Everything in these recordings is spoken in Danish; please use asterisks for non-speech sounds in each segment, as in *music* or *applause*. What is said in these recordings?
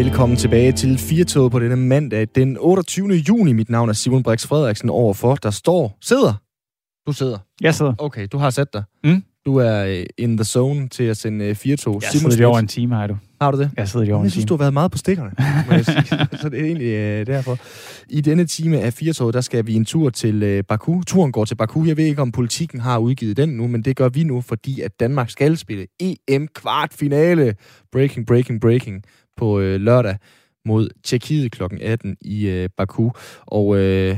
Velkommen tilbage til Firtoget på denne mandag, den 28. juni. Mit navn er Simon Brix Frederiksen. Overfor, der står, sidder. Du sidder. Jeg sidder. Okay, du har sat dig. Mm. Du er øh, in the zone til at sende øh, Firtog. Jeg sidder i over en time, har du. Har du det? Jeg sidder i over en Jeg synes, time. du har været meget på stikkerne, må jeg sige. *laughs* Så det er egentlig øh, derfor. I denne time af Firtoget, der skal vi en tur til øh, Baku. Turen går til Baku. Jeg ved ikke, om politikken har udgivet den nu, men det gør vi nu, fordi at Danmark skal spille EM kvartfinale. Breaking, breaking, breaking på øh, lørdag mod Tjekkiet kl. 18 i øh, Baku. Og øh,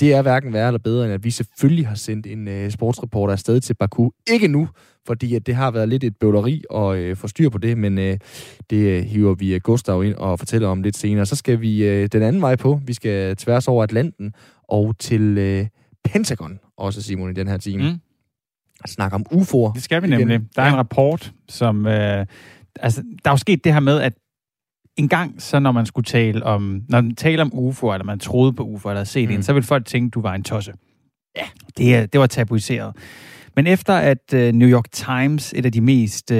det er hverken værre eller bedre, end at vi selvfølgelig har sendt en øh, sportsreporter afsted til Baku. Ikke nu, fordi at det har været lidt et bøvleri at øh, få styr på det, men øh, det øh, hiver vi øh, Gustav ind og fortæller om lidt senere. Så skal vi øh, den anden vej på. Vi skal tværs over Atlanten og til øh, Pentagon, også Simon, i den her time. Mm. Snakke om UFO'er. Det skal vi nemlig. Der er en rapport, som... Øh, altså, der er jo sket det her med, at en gang, så når man skulle tale om, når man taler om UFO, eller man troede på UFO, eller set Mm. en, så ville folk tænke, du var en tosse. Ja. Det, det var tabuiseret. Men efter at uh, New York Times, et af de mest uh,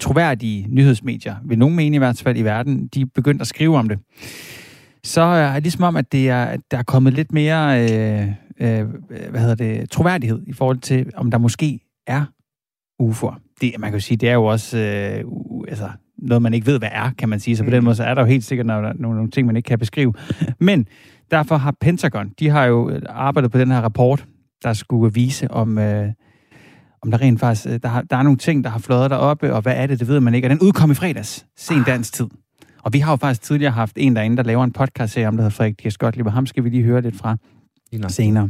troværdige nyhedsmedier, vil nogen mene i hvert fald i verden, de begyndte at skrive om det, så er det ligesom om, at det er, at der er kommet lidt mere øh, øh, hvad hedder det, troværdighed i forhold til, om der måske er UFO'er. Det, man kan jo sige, det er jo også øh, altså, noget, man ikke ved, hvad er, kan man sige. Så på Mm. den måde, så er der jo helt sikkert nogle, nogle, nogle ting, man ikke kan beskrive. Men derfor har Pentagon, de har jo øh, arbejdet på den her rapport, der skulle vise, om, øh, om der rent faktisk, øh, der, har, der er nogle ting, der har fløjet deroppe, og hvad er det, det ved man ikke. Og den udkom i fredags, sen dansk tid. Og vi har jo faktisk tidligere haft en derinde, der laver en podcast her om, der hedder Frederik Dias Gottlieb, og ham skal vi lige høre lidt fra senere.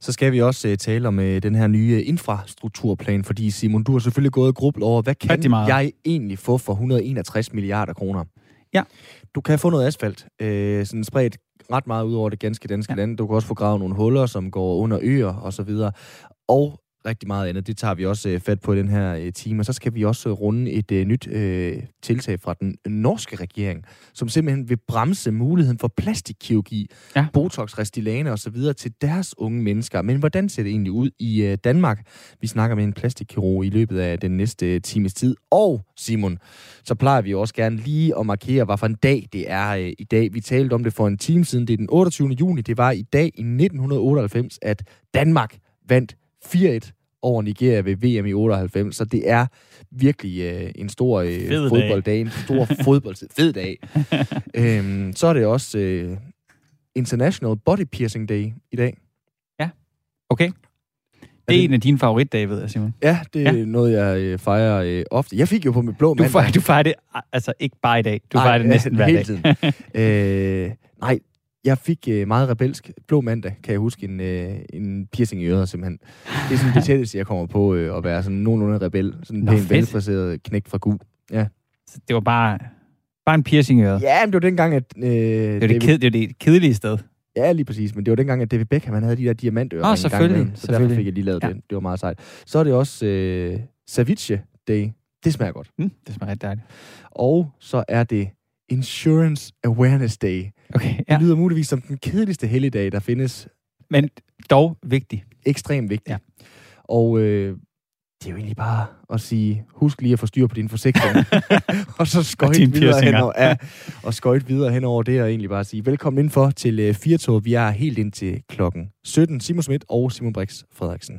Så skal vi også uh, tale om uh, den her nye infrastrukturplan, fordi Simon, du har selvfølgelig gået og grublet over, hvad kan jeg egentlig få for 161 milliarder kroner? Ja. Du kan få noget asfalt, uh, sådan spredt ret meget ud over det ganske danske. Ja. land. Du kan også få gravet nogle huller, som går under øer og så videre. Og rigtig meget andet. Det tager vi også øh, fat på i den her øh, time. Og så skal vi også øh, runde et øh, nyt øh, tiltag fra den norske regering, som simpelthen vil bremse muligheden for plastikkirurgi, Ja. Botox, så videre til deres unge mennesker. Men hvordan ser det egentlig ud i øh, Danmark? Vi snakker med en plastikkirurg i løbet af den næste øh, times tid. Og Simon, så plejer vi jo også gerne lige at markere, hvad for en dag det er øh, i dag. Vi talte om det for en time siden. Det er den 28. juni. Det var i dag i 1998, at Danmark vandt 4-1 over Nigeria ved VM i 98. Så det er virkelig øh, en stor øh, Fed dag. fodbolddag. En stor *laughs* fodboldtid. Fed dag. øhm, så er det også øh, International Body Piercing Day i dag. Okay? Det er en af dine favoritdage, ved jeg, Simon. Ja, det er Ja. noget, jeg øh, fejrer øh, ofte. Jeg fik jo på mit blå Du mandag. fejrer, du fejrer det altså ikke bare i dag. Du Nej, fejrer det næsten *laughs* hver hele dag. tiden. øh, nej, jeg fik øh, meget rebelsk blå mandag, kan jeg huske, en, øh, en piercing i øret simpelthen. Det er sådan det tætteste, jeg kommer på øh, at være sådan nogenlunde rebel. Sådan en Nå, pæn fedt. velfriseret knægt fra Gu. Så Det var bare, bare en piercing i øret. Ja, men det var dengang, at... Øh, Det var det, ked, det, var det kedelige sted. Ja, lige præcis. Men det var dengang, at David Beckham han havde de der diamantører. Åh, gang selvfølgelig, imellem. Så derfor selvfølgelig. fik jeg lige lavet Ja. ja. det. Det var meget sejt. Så er det også øh, ceviche day. Det smager godt. Mm, det smager rigtig dejligt. Og så er det Insurance Awareness Day. Okay, Det ja. lyder muligvis som den kedeligste helligdag, der findes. Men dog vigtig. Ekstremt vigtigt. Ja. Og øh, det er jo egentlig bare at sige, husk lige at få styr på dine forsikringer. *laughs* og så skøjt videre henover, ja, og skøjt videre henover det, og egentlig bare sige, velkommen indenfor til øh, Firtog. Vi er helt ind til klokken 17. Simon Schmidt og Simon Brix Frederiksen.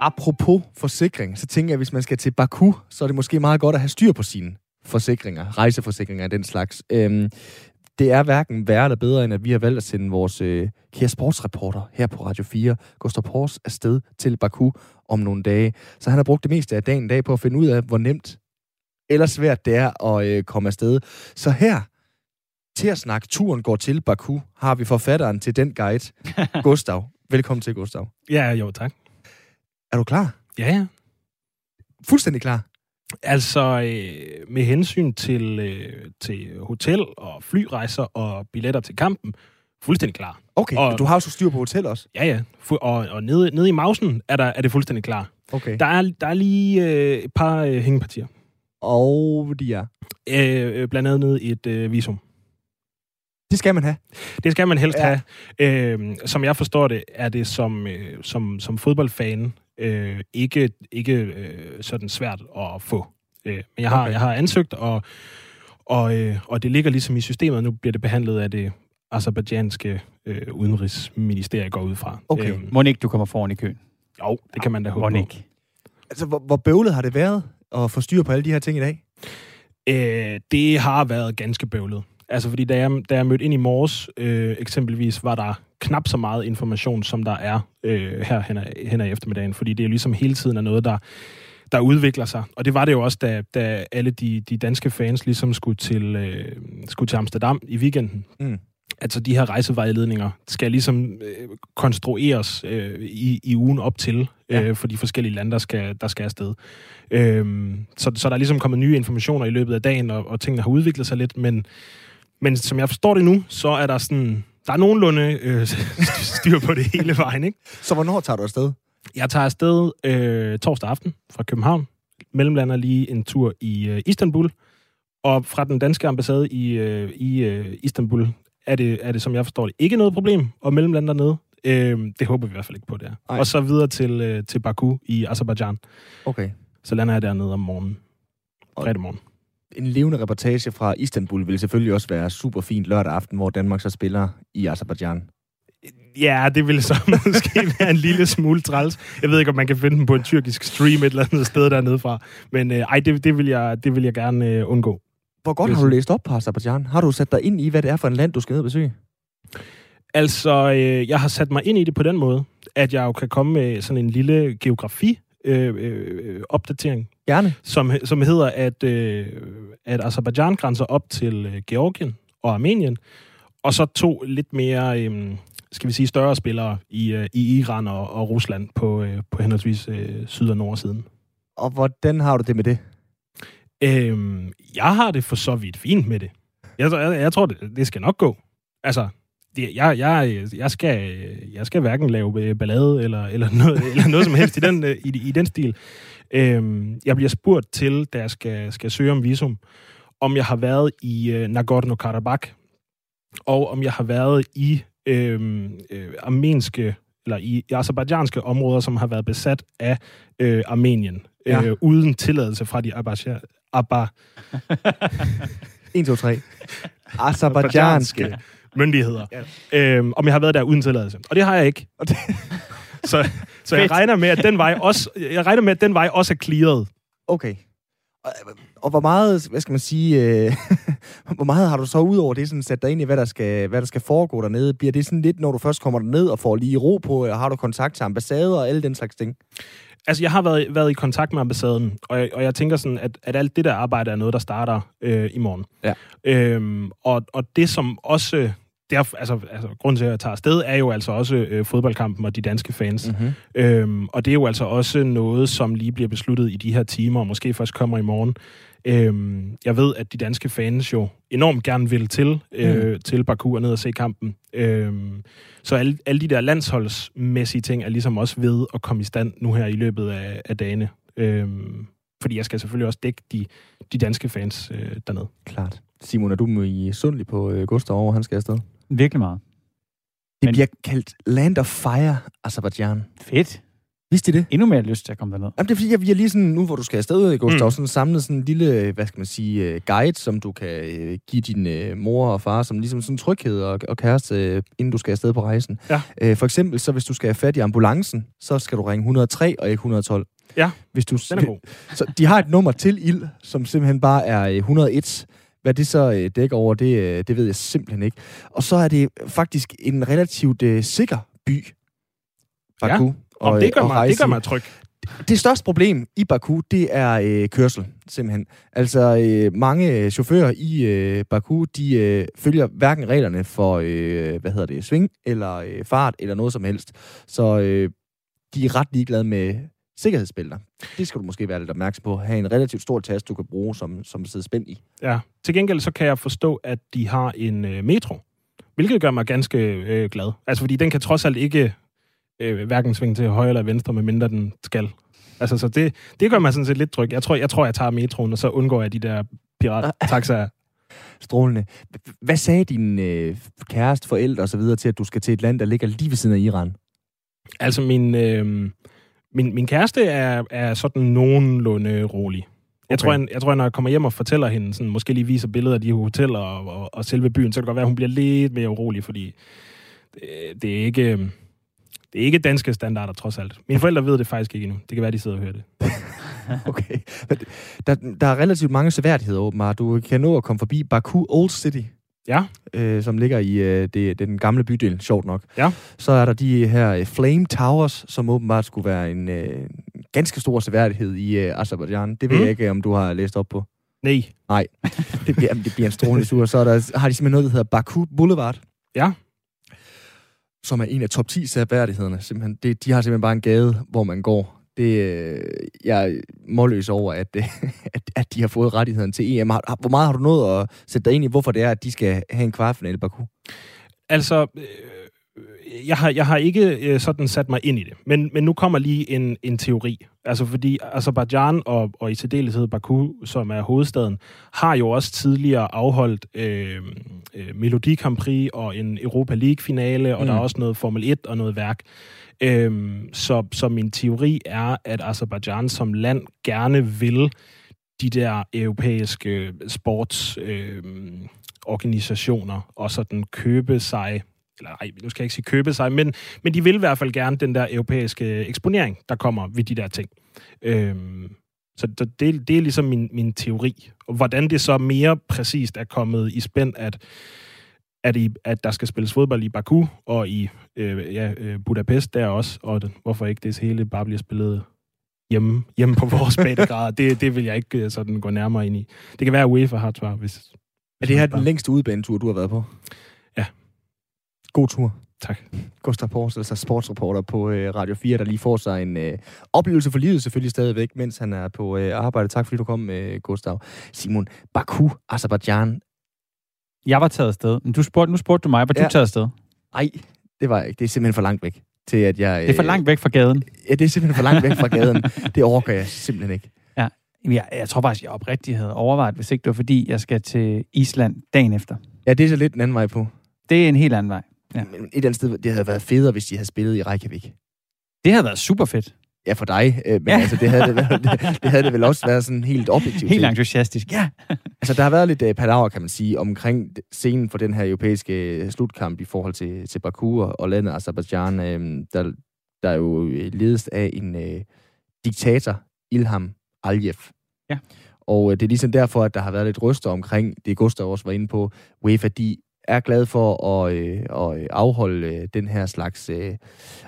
Apropos forsikring, så tænker jeg, at hvis man skal til Baku, så er det måske meget godt at have styr på sine forsikringer, rejseforsikringer af den slags. Øhm, det er hverken værre eller bedre, end at vi har valgt at sende vores øh, kære sportsreporter her på Radio 4, Gustav Pors, afsted til Baku om nogle dage. Så han har brugt det meste af dagen i dag på at finde ud af, hvor nemt eller svært det er at øh, komme afsted. Så her, til at snakke turen går til Baku, har vi forfatteren til den guide, *laughs* Gustav. Velkommen til, Gustav. Ja, jo, tak. Er du klar? Ja, ja. Fuldstændig klar. Altså, øh, med hensyn til, øh, til hotel og flyrejser og billetter til kampen, fuldstændig klar. Okay, Og- du har jo så styr på hotel også. Ja, ja. Fu- og og nede, nede i mausen er, der, er det fuldstændig klar. Okay. Der er, der er lige øh, et par øh, hængepartier. Og de er. Øh, øh, blandt andet et øh, visum. Det skal man have. Det skal man helst ja. have. Øh, som jeg forstår det, er det som, øh, som, som fodboldfan øh, ikke, ikke øh, sådan svært at få. Øh, men jeg har, Okay. jeg har ansøgt, og, og, øh, og det ligger ligesom i systemet, nu bliver det behandlet af det azerbaijanske øh, udenrigsministerie, går ud fra. Okay. Øhm, Må ikke, du kommer foran i køen? jo, det kan man da håbe ikke. Altså, hvor, hvor bøvlet har det været at få styr på alle de her ting i dag? Øh, det har været ganske bøvlet. Altså, fordi da jeg, da jeg mødte ind i morges, øh, eksempelvis, var der knap så meget information, som der er øh, her hen ad, hen ad eftermiddagen. Fordi det er jo ligesom hele tiden er noget, der, der udvikler sig. Og det var det jo også, da, da alle de, de danske fans ligesom skulle til, øh, skulle til Amsterdam i weekenden. Mm. Altså, de her rejsevejledninger skal ligesom øh, konstrueres øh, i, i ugen op til, øh, Ja. for de forskellige lande, der skal, der skal afsted. Øhm, så, så der er ligesom kommet nye informationer i løbet af dagen, og, og tingene har udviklet sig lidt, men, men som jeg forstår det nu, så er der sådan, der er nogenlunde øh, *laughs* styr på det hele vejen, ikke? Så hvornår tager du afsted? Jeg tager afsted øh, torsdag aften fra København, mellemlander lige en tur i øh, Istanbul, og fra den danske ambassade i, øh, i øh, Istanbul er det, er det, som jeg forstår det, ikke noget problem at mellemlande dernede. Øh, det håber vi i hvert fald ikke på, det er. Ej. Og så videre til, øh, til Baku i Azerbaijan. Okay. Så lander jeg dernede om morgenen. Fredag morgen. En levende reportage fra Istanbul vil selvfølgelig også være super fint lørdag aften, hvor Danmark så spiller i Azerbaijan. Ja, det ville så *laughs* måske være en lille smule træls. Jeg ved ikke, om man kan finde den på en tyrkisk stream et eller andet sted dernede fra. Men øh, ej, det, det, vil jeg, det vil jeg gerne øh, undgå. Hvor godt har du læst op på Azerbaijan? Har du sat dig ind i, hvad det er for en land, du skal ned og besøge? Altså, øh, jeg har sat mig ind i det på den måde, at jeg jo kan komme med sådan en lille geografi øh, øh, opdatering, Gerne. som, som hedder, at, øh, at Azerbaijan grænser op til øh, Georgien og Armenien, og så to lidt mere, øh, skal vi sige, større spillere i, øh, i Iran og, og Rusland på, øh, på henholdsvis øh, syd- og nordsiden. Og hvordan har du det med det? Øhm, jeg har det for så vidt fint med det. Jeg, jeg, jeg tror, det, det skal nok gå. Altså, jeg, jeg, jeg, skal, jeg skal hverken lave øh, ballade eller, eller, noget, *laughs* eller noget som helst i den, øh, i, i den stil. Øhm, jeg bliver spurgt til, da jeg skal, skal søge om visum, om jeg har været i øh, Nagorno-Karabakh, og om jeg har været i øh, øh, armenske eller i, i azerbaijanske områder, som har været besat af øh, Armenien, Ja. øh, uden tilladelse fra de Abaja, Abba, 1, 2, 3. Azerbaijanske. Myndigheder. Ja. Øhm, om jeg har været der uden tilladelse. Og det har jeg ikke. Og det- *laughs* så så jeg regner med, at den vej også, jeg regner med, at den vej også er clearet. Okay. Og, og hvor meget, hvad skal man sige, øh, *laughs* hvor meget har du så ud over det sådan sat dig ind i, hvad der, skal, hvad der skal foregå dernede? Bliver det sådan lidt, når du først kommer derned og får lige ro på, eller har du kontakt til ambassader og alle den slags ting? Altså, jeg har været, været i kontakt med ambassaden, og jeg, og jeg tænker sådan, at, at alt det der arbejde er noget, der starter øh, i morgen. Ja. Øhm, og, og det, som også... Der, altså, altså, grunden til, at jeg tager afsted, er jo altså også øh, fodboldkampen og de danske fans. Mm-hmm. Øhm, og det er jo altså også noget, som lige bliver besluttet i de her timer, og måske først kommer i morgen. Øhm, jeg ved, at de danske fans jo enormt gerne vil til, øh, mm. til Baku og ned og se kampen. Øhm, så alle, alle de der landsholdsmæssige ting er ligesom også ved at komme i stand nu her i løbet af, af dagene. Øhm, fordi jeg skal selvfølgelig også dække de, de danske fans øh, dernede. Klart. Simon, er du i Sundlig på øh, Gustav over, han skal afsted? Virkelig meget. Det Men- bliver kaldt Land of Fire, Azerbaijan. Fedt. Vidste I det? Endnu mere lyst til at komme derned. Jamen, det er fordi, jeg, vi har lige sådan, nu hvor du skal afsted, Gustav, Mm. sådan samlet sådan en lille, hvad skal man sige, øh, guide, som du kan øh, give din øh, mor og far, som ligesom sådan tryghed og, og kæreste, øh, inden du skal afsted på rejsen. Ja. Øh, for eksempel, så hvis du skal have fat i ambulancen, så skal du ringe 103 og ikke 112. Ja, hvis du, Den er god. *laughs* Så de har et nummer til ild, som simpelthen bare er øh, 101. Hvad det så øh, dækker over, det, øh, det ved jeg simpelthen ikke. Og så er det faktisk en relativt øh, sikker by, Baku. Ja. Og, det, gør og mig, det gør mig tryg. Det største problem i Baku, det er øh, kørsel, simpelthen. Altså, øh, mange øh, chauffører i øh, Baku, de øh, følger hverken reglerne for, øh, hvad hedder det, sving, eller øh, fart, eller noget som helst. Så øh, de er ret ligeglade med sikkerhedsbælter. Det skal du måske være lidt opmærksom på. Have en relativt stor taske, du kan bruge som, som sidder spændt i. Ja. Til gengæld så kan jeg forstå, at de har en øh, metro, hvilket gør mig ganske øh, glad. Altså, fordi den kan trods alt ikke øh, hverken svinge til højre eller venstre, medmindre den skal. Altså, så det, det gør mig sådan set lidt tryg. Jeg tror, jeg, tror, jeg tager metroen, og så undgår jeg de der pirat-taxaer. *laughs* Strålende. Hvad sagde din øh, kæreste, forældre videre til, at du skal til et land, der ligger lige ved siden af Iran? Altså, min, øh, min, min kæreste er, er sådan nogenlunde rolig. Jeg, tror, jeg, jeg tror, når jeg kommer hjem og fortæller hende, sådan, måske lige viser billeder af de hoteller og, og, og selve byen, så kan det godt være, at hun bliver lidt mere urolig, fordi det, det er ikke... Det er ikke danske standarder, trods alt. Mine forældre ved det faktisk ikke endnu. Det kan være, de sidder og hører det. *laughs* okay. Der, der er relativt mange seværdigheder, åbenbart. Du kan nå at komme forbi Baku Old City. Ja. Øh, som ligger i øh, det, den gamle bydel, sjovt nok. Ja. Så er der de her øh, Flame Towers, som åbenbart skulle være en øh, ganske stor seværdighed i øh, Azerbaijan. Det ved mm. jeg ikke, om du har læst op på. Nej. Nej, det bliver, det bliver en strålende tur. Så er der, har de simpelthen noget, der hedder Baku Boulevard. Ja. Som er en af top 10 seværdighederne. Simpelthen. Det, de har simpelthen bare en gade, hvor man går. Det, øh, jeg er målløs over, at, *laughs* at, at de har fået rettigheden til EM. Hvor meget har du nået at sætte dig ind i, hvorfor det er, at de skal have en kvartfinale i Baku? Altså, øh, jeg har, jeg har ikke øh, sådan sat mig ind i det, men, men nu kommer lige en, en teori. Altså fordi Azerbaijan og, og i særdeleshed Baku, som er hovedstaden, har jo også tidligere afholdt øh, øh, Melodi Grand Prix og en Europa League-finale, og mm. der er også noget Formel 1 og noget værk. Øhm, så, så min teori er, at Azerbaijan som land gerne vil de der europæiske sportsorganisationer øhm, øh, og sådan købe sig eller ej, nu skal jeg ikke sige købe sig, men, men de vil i hvert fald gerne den der europæiske eksponering, der kommer ved de der ting. Øhm, så det, det er ligesom min, min teori. Og hvordan det så mere præcist er kommet i spænd, at, at, i, at der skal spilles fodbold i Baku og i øh, ja, øh, Budapest der også, og det, hvorfor ikke det hele bare bliver spillet hjemme, hjemme på vores *laughs* breddegrader, det, det vil jeg ikke øh, sådan gå nærmere ind i. Det kan være, at UEFA har svar, hvis... Er det her den længste udbanetur, du har været på? God tur. Tak. Gustav Pors, altså sportsreporter på øh, Radio 4, der lige får sig en øh, oplevelse for livet selvfølgelig stadigvæk, mens han er på øh, arbejde. Tak fordi du kom, øh, Gustav. Simon, Baku, Azerbaijan. Jeg var taget afsted. Men du spurgte, nu spurgte du mig, var ja. du taget afsted? Nej, det var jeg ikke. Det er simpelthen for langt væk. Til at jeg, det er for øh, langt væk fra gaden? Ja, det er simpelthen for langt væk fra gaden. det overgår jeg simpelthen ikke. Ja, jeg, jeg tror faktisk, jeg oprigtigt havde overvejet, hvis ikke det var fordi, jeg skal til Island dagen efter. Ja, det er så lidt en anden vej på. Det er en helt anden vej. Ja. Men et eller andet sted, det havde været federe, hvis de havde spillet i Reykjavik. Det havde været super fedt. Ja, for dig. Øh, men ja. altså, det havde det, været, det, *laughs* det havde det vel også været sådan helt objektivt. Helt entusiastisk, ja. altså, der har været lidt uh, palaver, kan man sige, omkring scenen for den her europæiske øh, slutkamp i forhold til, til Baku og, landet Azerbaijan, øh, der, der er jo ledes af en uh, diktator, Ilham Aliyev. Ja. Og uh, det er ligesom derfor, at der har været lidt ryster omkring, det Gustav også var inde på, UEFA, de er glad for at, øh, at afholde øh, den her slags øh,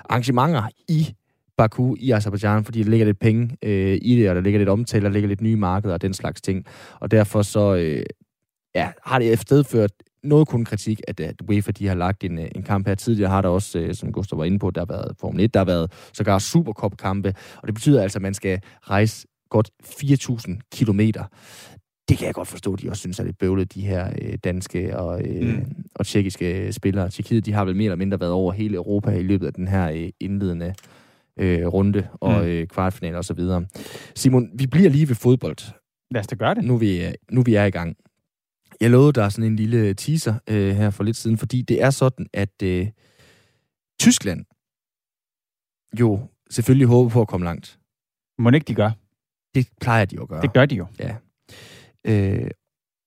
arrangementer i Baku i Azerbaijan, fordi der ligger lidt penge øh, i det, og der ligger lidt omtale, der ligger lidt nye markeder og den slags ting. Og derfor så øh, ja, har det efterført noget kun kritik, at, at UEFA de har lagt en, en kamp her tidligere. Har der også, øh, som Gustav var inde på, der har været Formel 1, der har været sågar Supercup-kampe, og det betyder altså, at man skal rejse godt 4.000 kilometer det kan jeg godt forstå, de også synes er lidt bøvlet, de her øh, danske og, øh, mm. og tjekkiske spillere. Tjekkiet, de har vel mere eller mindre været over hele Europa i løbet af den her øh, indledende øh, runde og mm. øh, kvartfinale og så videre. Simon, vi bliver lige ved fodbold. Lad os da gøre det. Nu vi, øh, nu vi er i gang. Jeg lovede dig sådan en lille teaser øh, her for lidt siden, fordi det er sådan, at øh, Tyskland jo selvfølgelig håber på at komme langt. Må ikke de gør? Det plejer de jo at gøre. Det gør de jo. Ja. Øh,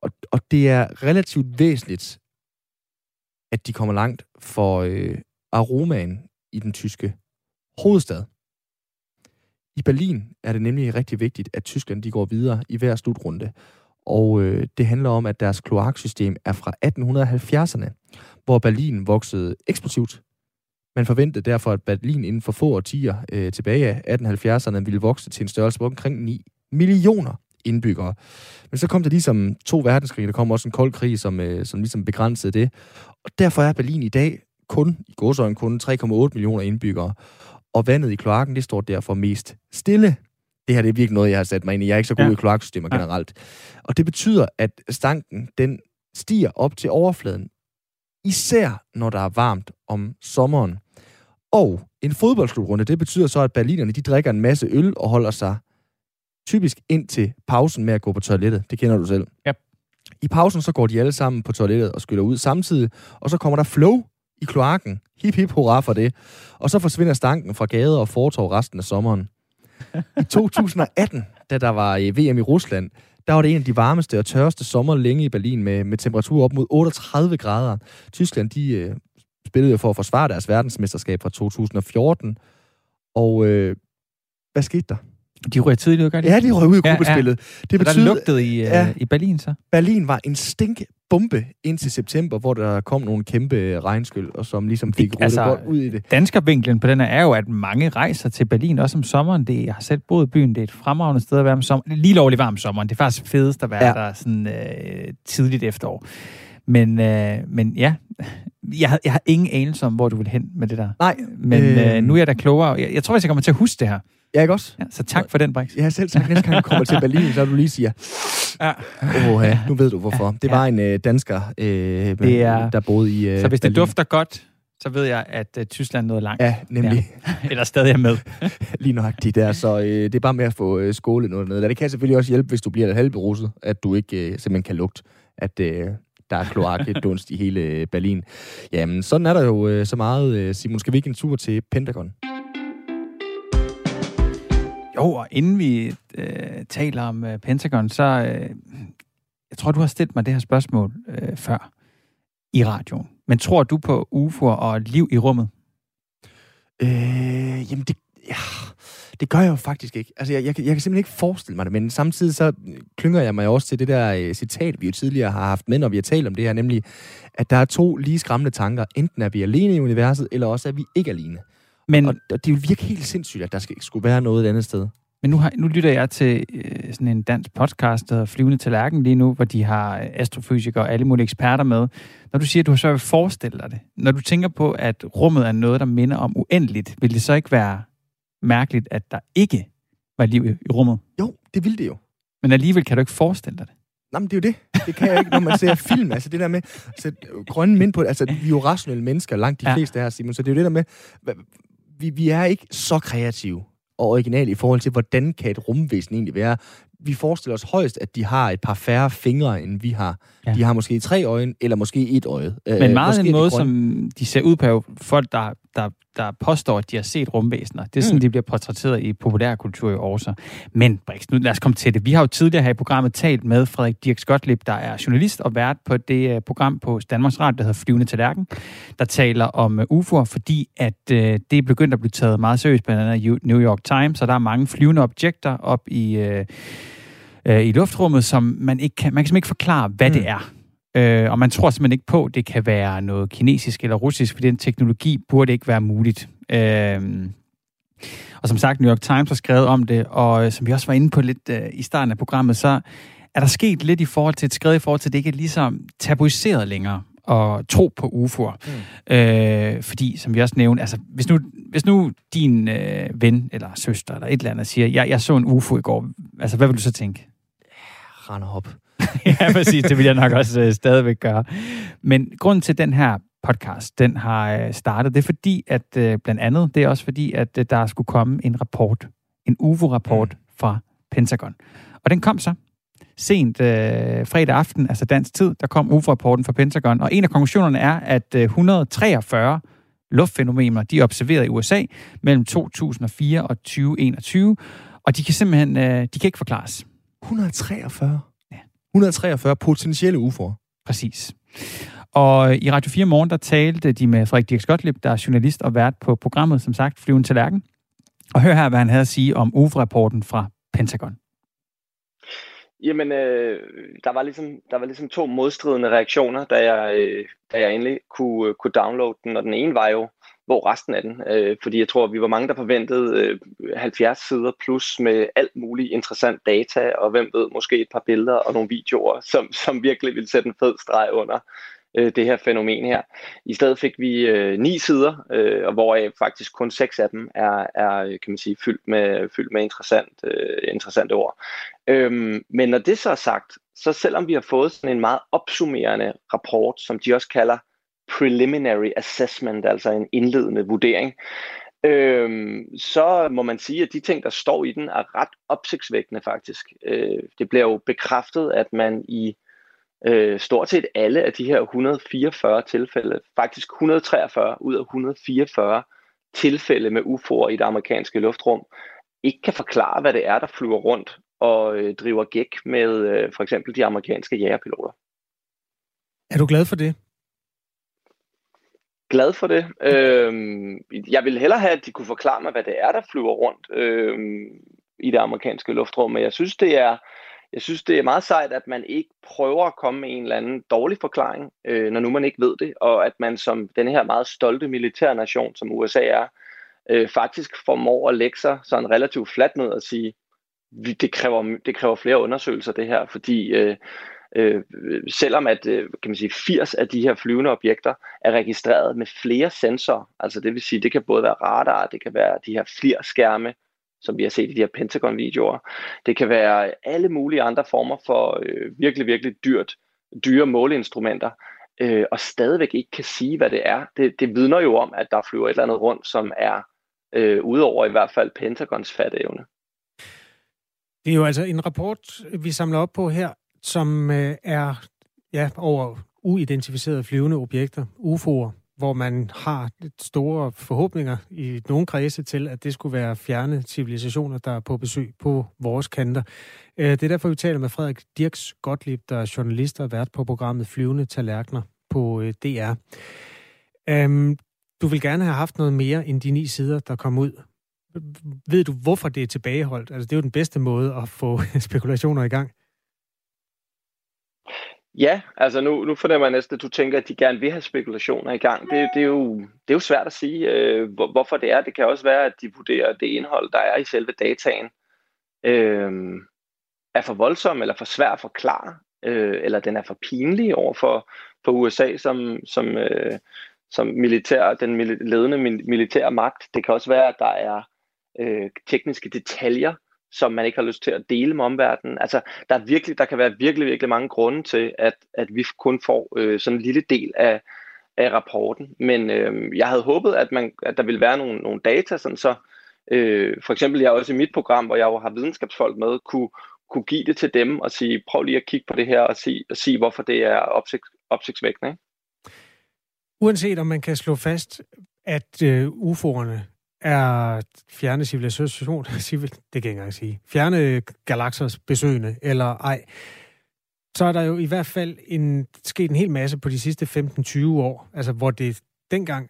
og, og det er relativt væsentligt, at de kommer langt for øh, aromaen i den tyske hovedstad. I Berlin er det nemlig rigtig vigtigt, at Tyskland de går videre i hver slutrunde. Og øh, det handler om, at deres kloaksystem er fra 1870'erne, hvor Berlin voksede eksplosivt. Man forventede derfor, at Berlin inden for få årtier øh, tilbage af 1870'erne ville vokse til en størrelse på omkring 9 millioner indbyggere. Men så kom der ligesom to verdenskrige, der kom også en kold krig, som, øh, som ligesom begrænsede det. Og derfor er Berlin i dag kun, i godsøjen kun 3,8 millioner indbyggere. Og vandet i kloakken, det står derfor mest stille. Det her det er virkelig noget, jeg har sat mig ind i. Jeg er ikke så god ja. i kloaksystemer ja. generelt. Og det betyder, at stanken, den stiger op til overfladen. Især når der er varmt om sommeren. Og en fodboldslutrunde, det betyder så, at berlinerne de drikker en masse øl og holder sig typisk ind til pausen med at gå på toilettet. Det kender du selv. Ja. I pausen så går de alle sammen på toilettet og skyller ud samtidig, og så kommer der flow i kloakken. Hip hip hurra for det. Og så forsvinder stanken fra gader og fortov resten af sommeren. I 2018, da der var øh, VM i Rusland, der var det en af de varmeste og tørreste sommer længe i Berlin med, med temperatur op mod 38 grader. Tyskland, de øh, spillede for at forsvare deres verdensmesterskab fra 2014. Og øh, hvad skete der? De røg tidligt ud, gør de? Ja, de røg ud i gruppespillet. Ja, ja. Det betyder, der lugtede i, ja, uh, i Berlin så? Berlin var en stinkbombe indtil september, hvor der kom nogle kæmpe regnskyld, og som ligesom fik ryddet altså, godt ud i det. Danskervinklen på den er jo, at mange rejser til Berlin, også om sommeren. Det, jeg har selv boet i byen, det er et fremragende sted at være om sommeren. Lige lovligt varm sommeren. Det er faktisk fedest at være ja. der sådan øh, tidligt efterår. Men, øh, men ja, jeg jeg har ingen anelse om, hvor du vil hen med det der. Nej. Men øh, øh nu er jeg da klogere. Jeg, jeg tror, jeg kommer til at huske det her. Ja, ikke også? Ja, så tak for den, Brix. Ja, selv tak. Næste gang du kommer til Berlin, så du lige siger, ja. oh, ja, nu ved du hvorfor. Det var en øh, dansker, øh, det er, der boede i øh, Så hvis Berlin. det dufter godt, så ved jeg, at uh, Tyskland nåede langt. Ja, nemlig. Ja. Eller stadig er med. *laughs* Lige nøjagtigt der, så øh, det er bare med at få øh, skålet noget ned. Det kan selvfølgelig også hjælpe, hvis du bliver halvberuset, at du ikke øh, simpelthen kan lugte, at øh, der er kloakdunst i hele øh, Berlin. Jamen, sådan er der jo øh, så meget. Øh, Simon, skal vi ikke en tur til Pentagon? Jo, og inden vi øh, taler om øh, Pentagon, så øh, jeg tror, du har stillet mig det her spørgsmål øh, før i radioen. Men tror du på UFO'er og liv i rummet? Øh, jamen, det, ja, det gør jeg jo faktisk ikke. Altså, jeg, jeg, jeg kan simpelthen ikke forestille mig det, men samtidig så klynger jeg mig også til det der øh, citat, vi jo tidligere har haft med, når vi har talt om det her, nemlig, at der er to lige skræmmende tanker. Enten er vi alene i universet, eller også er vi ikke alene. Men, og, og det vil virke helt sindssygt, at der skal, skulle være noget et andet sted. Men nu, har, nu lytter jeg til øh, sådan en dansk podcast, der hedder Flyvende til Lærken lige nu, hvor de har astrofysikere og alle mulige eksperter med. Når du siger, at du har svært ved at forestille dig det, når du tænker på, at rummet er noget, der minder om uendeligt, vil det så ikke være mærkeligt, at der ikke var liv i, i rummet? Jo, det vil det jo. Men alligevel kan du ikke forestille dig det. Nej, men det er jo det. Det kan jeg ikke, når man ser film. Altså det der med sætte grønne mind på Altså, vi er jo rationelle mennesker, langt de ja. fleste her, Simon. Så det er jo det der med, vi, vi er ikke så kreative og originale i forhold til, hvordan kan et rumvæsen egentlig være. Vi forestiller os højst, at de har et par færre fingre, end vi har. Ja. De har måske tre øjne, eller måske et øje. Men meget øh, den måde, som de ser ud på, folk, der, der der påstår, at de har set rumvæsener. Det er sådan, mm. de bliver portrætteret i populærkultur i Aarhus. Men Brix, nu lad os komme til det. Vi har jo tidligere her i programmet talt med Frederik Dirk Skotlip, der er journalist og vært på det uh, program på Danmarks Radio, der hedder Flyvende til Lærken, der taler om uh, UFO'er, fordi at uh, det er begyndt at blive taget meget seriøst, blandt andet New York Times, og der er mange flyvende objekter op i, uh, i luftrummet, som man ikke kan, man kan simpelthen ikke forklare, hvad mm. det er. Øh, og man tror simpelthen ikke på, at det kan være noget kinesisk eller russisk, for den teknologi burde ikke være muligt. Øh, og som sagt, New York Times har skrevet om det, og som vi også var inde på lidt øh, i starten af programmet, så er der sket lidt i forhold til et skridt i forhold til, at det ikke er ligesom tabuiseret længere at tro på UFO'er. Mm. Øh, fordi, som vi også nævnte, altså, hvis nu, hvis nu din øh, ven eller søster eller et eller andet siger, jeg, jeg så en UFO i går, altså hvad vil du så tænke? Render op. *laughs* ja, præcis. Det vil jeg nok også øh, stadigvæk gøre. Men grunden til den her podcast, den har øh, startet, det er fordi, at øh, blandt andet, det er også fordi, at øh, der skulle komme en rapport, en UFO-rapport mm. fra Pentagon. Og den kom så sent øh, fredag aften, altså dansk tid, der kom UFO-rapporten fra Pentagon. Og en af konklusionerne er, at øh, 143 luftfænomener, de er observeret i USA mellem 2004 og 2021, og de kan simpelthen, øh, de kan ikke forklares. 143? 143 potentielle UFO'er. Præcis. Og i Radio 4 Morgen, der talte de med Frederik Dirk Skotlip, der er journalist og vært på programmet, som sagt, Flyven til Lærken. Og hør her, hvad han havde at sige om UFO-rapporten fra Pentagon. Jamen, øh, der, var ligesom, der var ligesom to modstridende reaktioner, da jeg, øh, da jeg endelig kunne, kunne downloade den. Og den ene var jo, hvor resten af den. Øh, fordi jeg tror, vi var mange, der forventede øh, 70 sider plus med alt muligt interessant data, og hvem ved, måske et par billeder og nogle videoer, som, som virkelig ville sætte en fed streg under øh, det her fænomen her. I stedet fik vi øh, ni sider, øh, og hvoraf faktisk kun seks af dem er, er øh, kan man sige, fyldt med, fyldt med interessant, øh, interessante ord. Øhm, men når det så er sagt, så selvom vi har fået sådan en meget opsummerende rapport, som de også kalder preliminary assessment, altså en indledende vurdering, øhm, så må man sige, at de ting, der står i den, er ret opsigtsvækkende faktisk. Øh, det bliver jo bekræftet, at man i øh, stort set alle af de her 144 tilfælde, faktisk 143 ud af 144 tilfælde med UFO'er i det amerikanske luftrum, ikke kan forklare, hvad det er, der flyver rundt og øh, driver gæk med øh, for eksempel de amerikanske jægerpiloter. Er du glad for det? Glad for det. Øhm, jeg vil hellere have, at de kunne forklare mig, hvad det er, der flyver rundt øhm, i det amerikanske luftrum, men jeg synes, det er jeg synes, det er meget sejt, at man ikke prøver at komme med en eller anden dårlig forklaring, øh, når nu man ikke ved det, og at man som den her meget stolte militærnation, som USA er, øh, faktisk formår at lægge sig sådan relativt fladt ned og sige, det kræver, det kræver flere undersøgelser det her, fordi øh, øh, selvom at øh, kan man sige, 80 af de her flyvende objekter er registreret med flere sensorer, altså det vil sige, det kan både være radar, det kan være de her FLIR-skærme, som vi har set i de her Pentagon-videoer. Det kan være alle mulige andre former for øh, virkelig, virkelig dyrt, dyre måleinstrumenter, øh, og stadigvæk ikke kan sige, hvad det er. Det, det vidner jo om, at der flyver et eller andet rundt, som er øh, udover i hvert fald Pentagons fatteevne. Det er jo altså en rapport, vi samler op på her, som øh, er ja, over uidentificerede flyvende objekter, UFO'er, hvor man har store forhåbninger i nogle kredse til, at det skulle være fjerne civilisationer, der er på besøg på vores kanter. Øh, det er derfor, vi taler med Frederik Dirks Gottlieb, der er journalist og vært på programmet Flyvende Tallerkener på øh, DR. Øhm, du vil gerne have haft noget mere end de ni sider, der kom ud. Ved du, hvorfor det er tilbageholdt? Altså, det er jo den bedste måde at få *laughs* spekulationer i gang. Ja, altså nu, nu fornemmer jeg næsten, at du tænker, at de gerne vil have spekulationer i gang. Det, det, er, jo, det er jo svært at sige, øh, hvor, hvorfor det er. Det kan også være, at de vurderer, det indhold, der er i selve dataen, øh, er for voldsom eller for svær at forklare, øh, eller den er for pinlig over for, for USA som, som, øh, som militær, den ledende militære magt. Det kan også være, at der er øh, tekniske detaljer, som man ikke har lyst til at dele med omverdenen. Altså, der, er virkelig, der kan være virkelig, virkelig mange grunde til, at, at vi kun får øh, sådan en lille del af, af rapporten. Men øh, jeg havde håbet, at, man, at der ville være nogle, nogle data, sådan så øh, for eksempel jeg også i mit program, hvor jeg jo har videnskabsfolk med, kunne, kunne give det til dem og sige, prøv lige at kigge på det her og sige, og sige hvorfor det er opsigt, opsigtsvækkende. Ikke? Uanset om man kan slå fast, at øh, UFO'erne er fjerne civilisation, *laughs* det kan jeg ikke engang sige, fjerne galaksers besøgende eller ej, så er der jo i hvert fald en, sket en hel masse på de sidste 15-20 år, altså hvor det dengang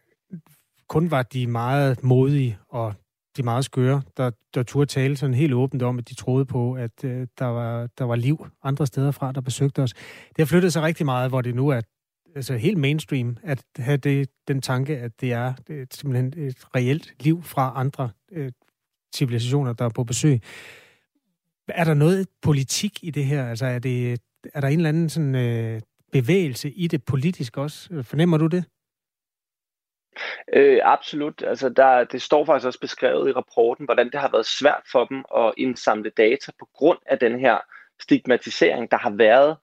kun var de meget modige og de meget skøre, der, der turde tale sådan helt åbent om, at de troede på, at øh, der, var, der var liv andre steder fra, der besøgte os. Det har flyttet sig rigtig meget, hvor det nu er altså helt mainstream, at have det, den tanke, at det er, det er simpelthen et reelt liv fra andre øh, civilisationer, der er på besøg. Er der noget politik i det her? Altså er, det, er der en eller anden sådan, øh, bevægelse i det politisk også? Fornemmer du det? Øh, absolut. Altså, der, det står faktisk også beskrevet i rapporten, hvordan det har været svært for dem at indsamle data på grund af den her stigmatisering, der har været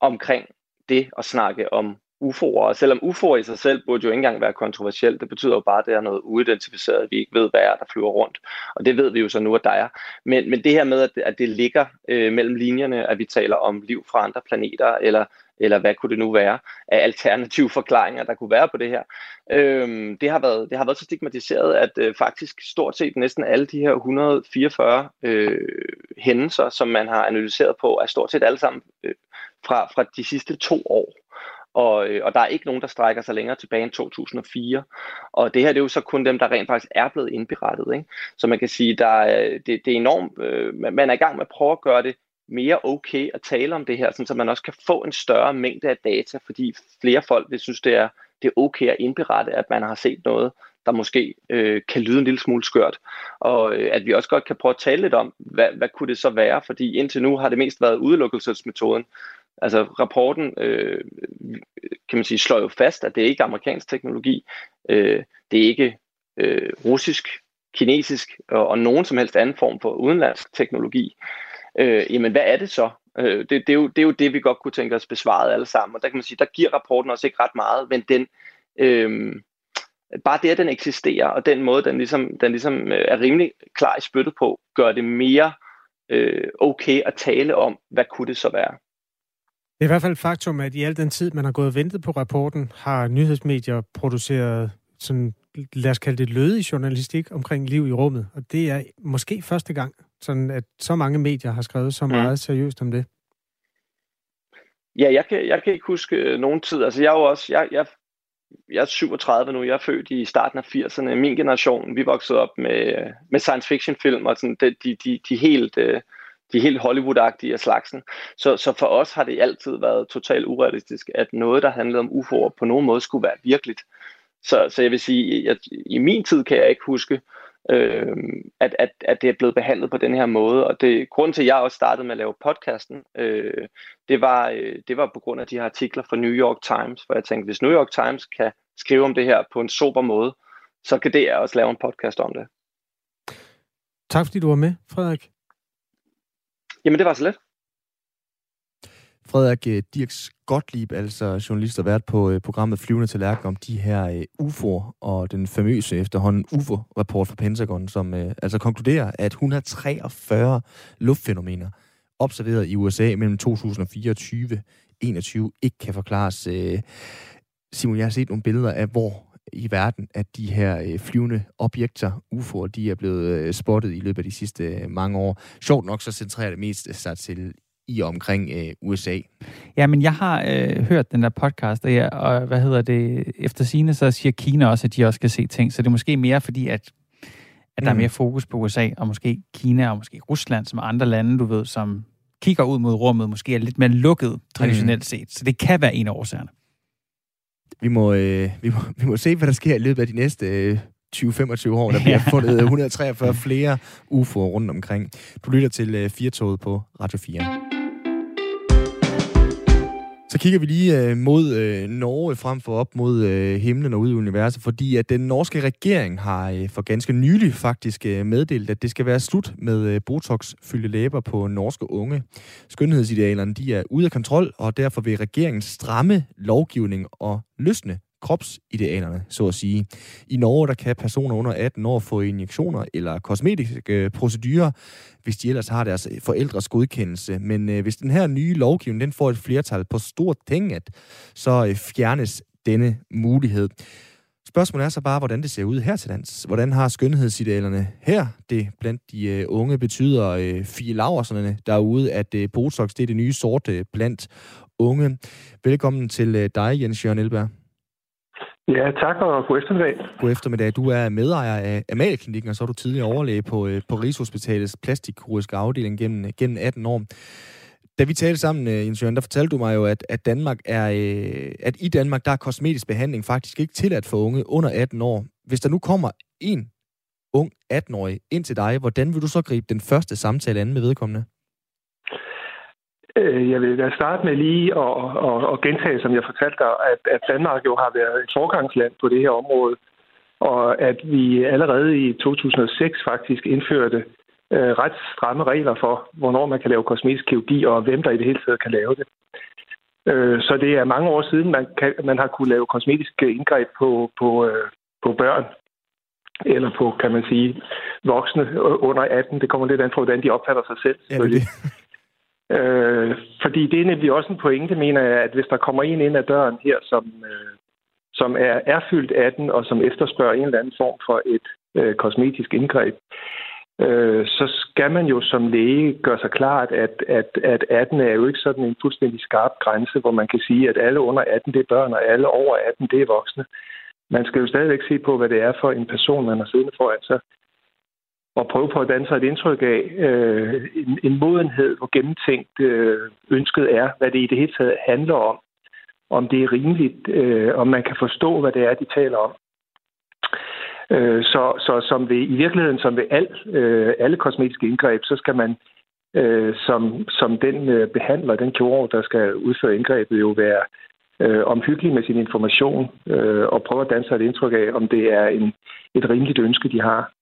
omkring det at snakke om UFO'er. Og selvom UFO'er i sig selv burde jo ikke engang være kontroversielt, det betyder jo bare, at det er noget uidentificeret, at vi ikke ved, hvad er, der flyver rundt. Og det ved vi jo så nu, at der er. Men, men det her med, at det, at det ligger øh, mellem linjerne, at vi taler om liv fra andre planeter, eller eller hvad kunne det nu være af alternative forklaringer, der kunne være på det her. Øhm, det, har været, det har været så stigmatiseret, at øh, faktisk stort set næsten alle de her 144 øh, hændelser, som man har analyseret på, er stort set alle sammen øh, fra, fra de sidste to år. Og, øh, og der er ikke nogen, der strækker sig længere tilbage end 2004. Og det her det er jo så kun dem, der rent faktisk er blevet indberettet. Ikke? Så man kan sige, der øh, det, det er enormt, øh, man er i gang med at prøve at gøre det mere okay at tale om det her, sådan så man også kan få en større mængde af data, fordi flere folk vil synes, det er, det er okay at indberette, at man har set noget, der måske øh, kan lyde en lille smule skørt. Og øh, at vi også godt kan prøve at tale lidt om, hvad, hvad kunne det så være? Fordi indtil nu har det mest været udelukkelsesmetoden. Altså rapporten, øh, kan man sige, slår jo fast, at det er ikke amerikansk teknologi. Øh, det er ikke øh, russisk, kinesisk og, og nogen som helst anden form for udenlandsk teknologi øh, øh, jamen hvad er det så? Øh, det, det, er jo, det er jo det, vi godt kunne tænke os besvaret alle sammen. Og der kan man sige, der giver rapporten også ikke ret meget, men den, øh, bare det, at den eksisterer, og den måde, den ligesom, den ligesom øh, er rimelig klar i spyttet på, gør det mere øh, okay at tale om, hvad kunne det så være? Det er i hvert fald et faktum, at i al den tid, man har gået og ventet på rapporten, har nyhedsmedier produceret sådan, lad os kalde det lødig journalistik omkring liv i rummet. Og det er måske første gang, sådan at så mange medier har skrevet så meget mm. seriøst om det? Ja, jeg kan, jeg kan ikke huske øh, nogen tid. Altså, jeg er jo også, jeg, jeg, jeg er 37 nu, jeg er født i starten af 80'erne. Min generation, vi voksede op med, med science fiction film og sådan, de, de, de, de helt... Øh, de helt Hollywood-agtige af slagsen. Så, så for os har det altid været totalt urealistisk, at noget, der handlede om UFO'er, på nogen måde skulle være virkeligt. Så, så jeg vil sige, at i min tid kan jeg ikke huske, øh, at, at, at det er blevet behandlet på den her måde. Og det grund til, at jeg også startede med at lave podcasten, øh, det, var, øh, det var på grund af de her artikler fra New York Times, hvor jeg tænkte, hvis New York Times kan skrive om det her på en sober måde, så kan det også lave en podcast om det. Tak fordi du var med, Frederik. Jamen, det var så let. Frederik øh, Dirks Gottlieb, altså journalist og vært på øh, programmet Flyvende til Lærke om de her øh, UFO'er og den famøse efterhånden UFO-rapport fra Pentagon, som altså konkluderer, at 143 luftfænomener observeret i USA mellem 2004 og 2021 ikke kan forklares. Simon, jeg har set nogle billeder af, hvor i verden, at de her flyvende objekter, UFO'er, de er blevet spottet i løbet af de sidste mange år. Sjovt nok så centrerer det mest sig til i og omkring øh, USA. Ja, men jeg har øh, hørt den der podcast, og, jeg, og hvad hedder det, efter sine så siger Kina også, at de også kan se ting, så det er måske mere fordi, at, at der mm. er mere fokus på USA, og måske Kina, og måske Rusland, som andre lande, du ved, som kigger ud mod rummet, måske er lidt mere lukket traditionelt mm. set. Så det kan være en af årsagerne. Vi må, øh, vi, må, vi må se, hvad der sker i løbet af de næste øh, 20-25 år. Der bliver *laughs* fundet 143 flere UFO'er rundt omkring. Du lytter til øh, Firtoget på Radio 4. Så kigger vi lige øh, mod øh, Norge frem for op mod øh, himlen og ud i universet, fordi at den norske regering har øh, for ganske nylig faktisk øh, meddelt, at det skal være slut med øh, botox-fyldte læber på norske unge. Skønhedsidealerne de er ude af kontrol, og derfor vil regeringen stramme lovgivning og løsne kropsidealerne, så at sige. I Norge der kan personer under 18 år få injektioner eller kosmetiske øh, procedurer, hvis de ellers har deres forældres godkendelse. Men øh, hvis den her nye lovgivning den får et flertal på stort tinget, så øh, fjernes denne mulighed. Spørgsmålet er så bare, hvordan det ser ud her til lands. Hvordan har skønhedsidealerne her det blandt de øh, unge betyder øh, Fie Laverserne derude, at øh, Botox det er det nye sorte blandt unge. Velkommen til øh, dig, Jens Jørgen Elberg. Ja, tak og god eftermiddag. God eftermiddag. Du er medejer af Amalklinikken, og så er du tidligere overlæge på, øh, på Rigshospitalets plastikkirurgiske afdeling gennem, gennem 18 år. Da vi talte sammen, øh, Jens Jørgen, der fortalte du mig jo, at, at, Danmark er, øh, at i Danmark der er kosmetisk behandling faktisk ikke tilladt for unge under 18 år. Hvis der nu kommer en ung 18-årig ind til dig, hvordan vil du så gribe den første samtale an med vedkommende? Øh, jeg vil da starte med lige at, at, at gentage, som jeg fortalte dig, at, at Danmark jo har været et forgangsland på det her område, og at vi allerede i 2006 faktisk indførte øh, ret stramme regler for, hvornår man kan lave kosmetisk kirurgi, og hvem der i det hele taget kan lave det. Øh, så det er mange år siden, man, kan, man har kunne lave kosmetiske indgreb på, på, øh, på børn, eller på, kan man sige, voksne under 18. Det kommer lidt an på, hvordan de opfatter sig selv. Ja, det. Øh, fordi det er nemlig også en pointe, mener jeg, at hvis der kommer en ind ad døren her, som, øh, som er, er fyldt 18 og som efterspørger en eller anden form for et øh, kosmetisk indgreb, øh, så skal man jo som læge gøre sig klart, at, at, at 18 er jo ikke sådan en fuldstændig skarp grænse, hvor man kan sige, at alle under 18 det er børn, og alle over 18 det er voksne. Man skal jo stadigvæk se på, hvad det er for en person, man har siddende foran sig og prøve på at danne sig et indtryk af øh, en, en modenhed, hvor gennemtænkt øh, ønsket er, hvad det i det hele taget handler om. Om det er rimeligt, øh, om man kan forstå, hvad det er, de taler om. Øh, så, så som ved, i virkeligheden, som ved alt, øh, alle kosmetiske indgreb, så skal man øh, som, som den øh, behandler, den kirurg, der skal udføre indgrebet, jo være øh, omhyggelig med sin information øh, og prøve at danne sig et indtryk af, om det er en, et rimeligt ønske, de har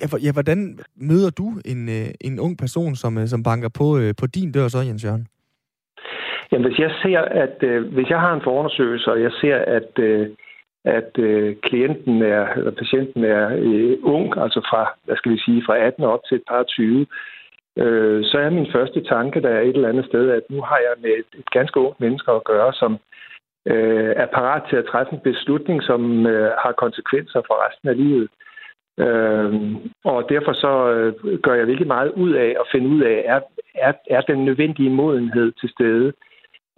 ja, ja, hvordan møder du en, øh, en ung person, som, øh, som banker på, øh, på din dør så, Jens Jørgen? Jamen, hvis jeg ser, at øh, hvis jeg har en forundersøgelse, og jeg ser, at, øh, at øh, klienten er, eller patienten er øh, ung, altså fra, hvad skal vi sige, fra 18 op til et par 20, øh, så er min første tanke, der er et eller andet sted, at nu har jeg med et, et ganske ungt menneske at gøre, som øh, er parat til at træffe en beslutning, som øh, har konsekvenser for resten af livet. Øh, og derfor så øh, gør jeg virkelig meget ud af at finde ud af, er, er, er den nødvendige modenhed til stede?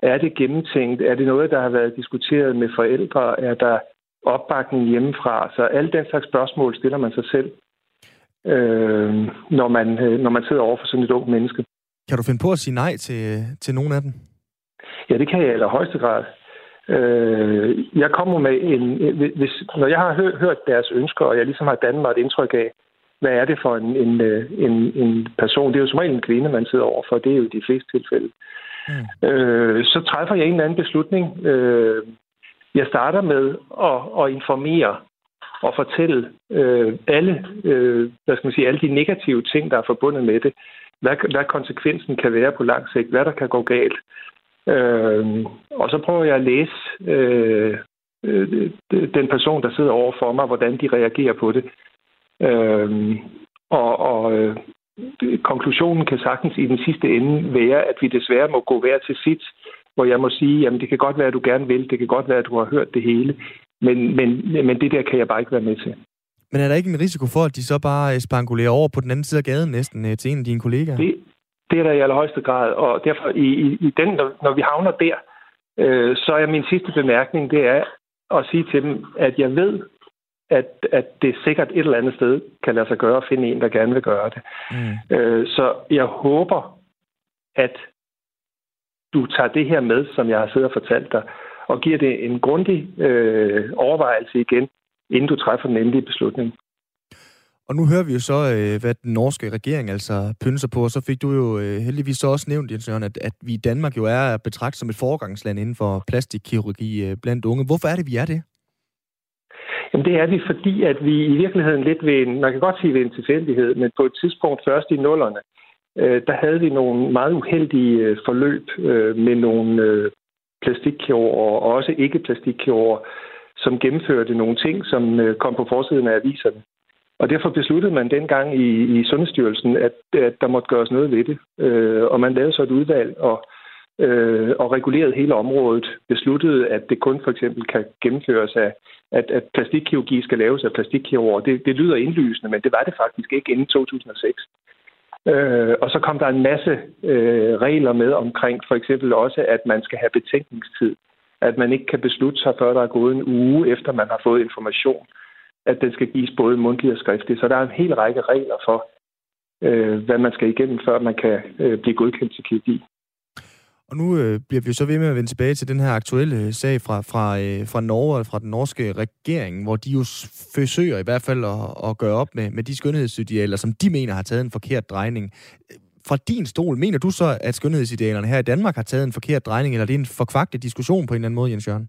Er det gennemtænkt? Er det noget, der har været diskuteret med forældre? Er der opbakning hjemmefra? Så alle den slags spørgsmål stiller man sig selv, øh, når, man, øh, når man sidder over for sådan et ungt menneske. Kan du finde på at sige nej til, til nogen af dem? Ja, det kan jeg i allerhøjeste grad. Øh, jeg kommer med en... Hvis, når jeg har hørt, hørt deres ønsker, og jeg ligesom har dannet mig et indtryk af, hvad er det for en, en, øh, en, en person? Det er jo som regel en kvinde, man sidder overfor. Det er jo i de fleste tilfælde. Mm. Øh, så træffer jeg en eller anden beslutning. Øh, jeg starter med at, at informere og fortælle øh, alle, øh, hvad skal man sige, alle de negative ting, der er forbundet med det. Hvad, hvad konsekvensen kan være på lang sigt, hvad der kan gå galt. Øh, og så prøver jeg at læse øh, øh, den person, der sidder over for mig, hvordan de reagerer på det. Øh, og og øh, konklusionen kan sagtens i den sidste ende være, at vi desværre må gå hver til sit, hvor jeg må sige, jamen det kan godt være, at du gerne vil, det kan godt være, at du har hørt det hele, men, men, men det der kan jeg bare ikke være med til. Men er der ikke en risiko for, at de så bare spangulerer over på den anden side af gaden næsten øh, til en af dine kollegaer? Det, det er der i allerhøjeste grad, og derfor i, i, i den, når, når vi havner der, øh, så er min sidste bemærkning, det er at sige til dem, at jeg ved, at, at det sikkert et eller andet sted kan lade sig gøre at finde en, der gerne vil gøre det. Mm. Øh, så jeg håber, at du tager det her med, som jeg har siddet og fortalt dig, og giver det en grundig øh, overvejelse igen, inden du træffer den endelige beslutning. Og nu hører vi jo så, øh, hvad den norske regering altså pynser på, og så fik du jo øh, heldigvis så også nævnt, Jens Jørgen, at, at vi i Danmark jo er betragtet som et foregangsland inden for plastikkirurgi øh, blandt unge. Hvorfor er det, vi er det? Jamen det er vi, fordi at vi i virkeligheden lidt ved en, man kan godt sige ved en tilfældighed, men på et tidspunkt først i nullerne, der havde vi nogle meget uheldige forløb med nogle plastikkirurger og også ikke-plastikkirurger, som gennemførte nogle ting, som kom på forsiden af aviserne. Og derfor besluttede man dengang i, i Sundhedsstyrelsen, at, at der måtte gøres noget ved det. Øh, og man lavede så et udvalg og, øh, og regulerede hele området, besluttede, at det kun for eksempel kan gennemføres af, at, at plastikkirurgi skal laves af plastikkirurger. Det, det lyder indlysende, men det var det faktisk ikke inden 2006. Øh, og så kom der en masse øh, regler med omkring for eksempel også, at man skal have betænkningstid. At man ikke kan beslutte sig, før der er gået en uge, efter man har fået information at den skal gives både mundtligt og skriftligt. Så der er en hel række regler for, øh, hvad man skal igennem, før man kan øh, blive godkendt til kirurgi. Og nu øh, bliver vi så ved med at vende tilbage til den her aktuelle øh, sag fra, fra, øh, fra Norge og fra den norske regering, hvor de jo forsøger i hvert fald at, at gøre op med, med de skønhedsidealer, som de mener har taget en forkert drejning. Fra din stol, mener du så, at skønhedsidealerne her i Danmark har taget en forkert drejning, eller er det en forkvagtet diskussion på en eller anden måde, Jens Jørgen?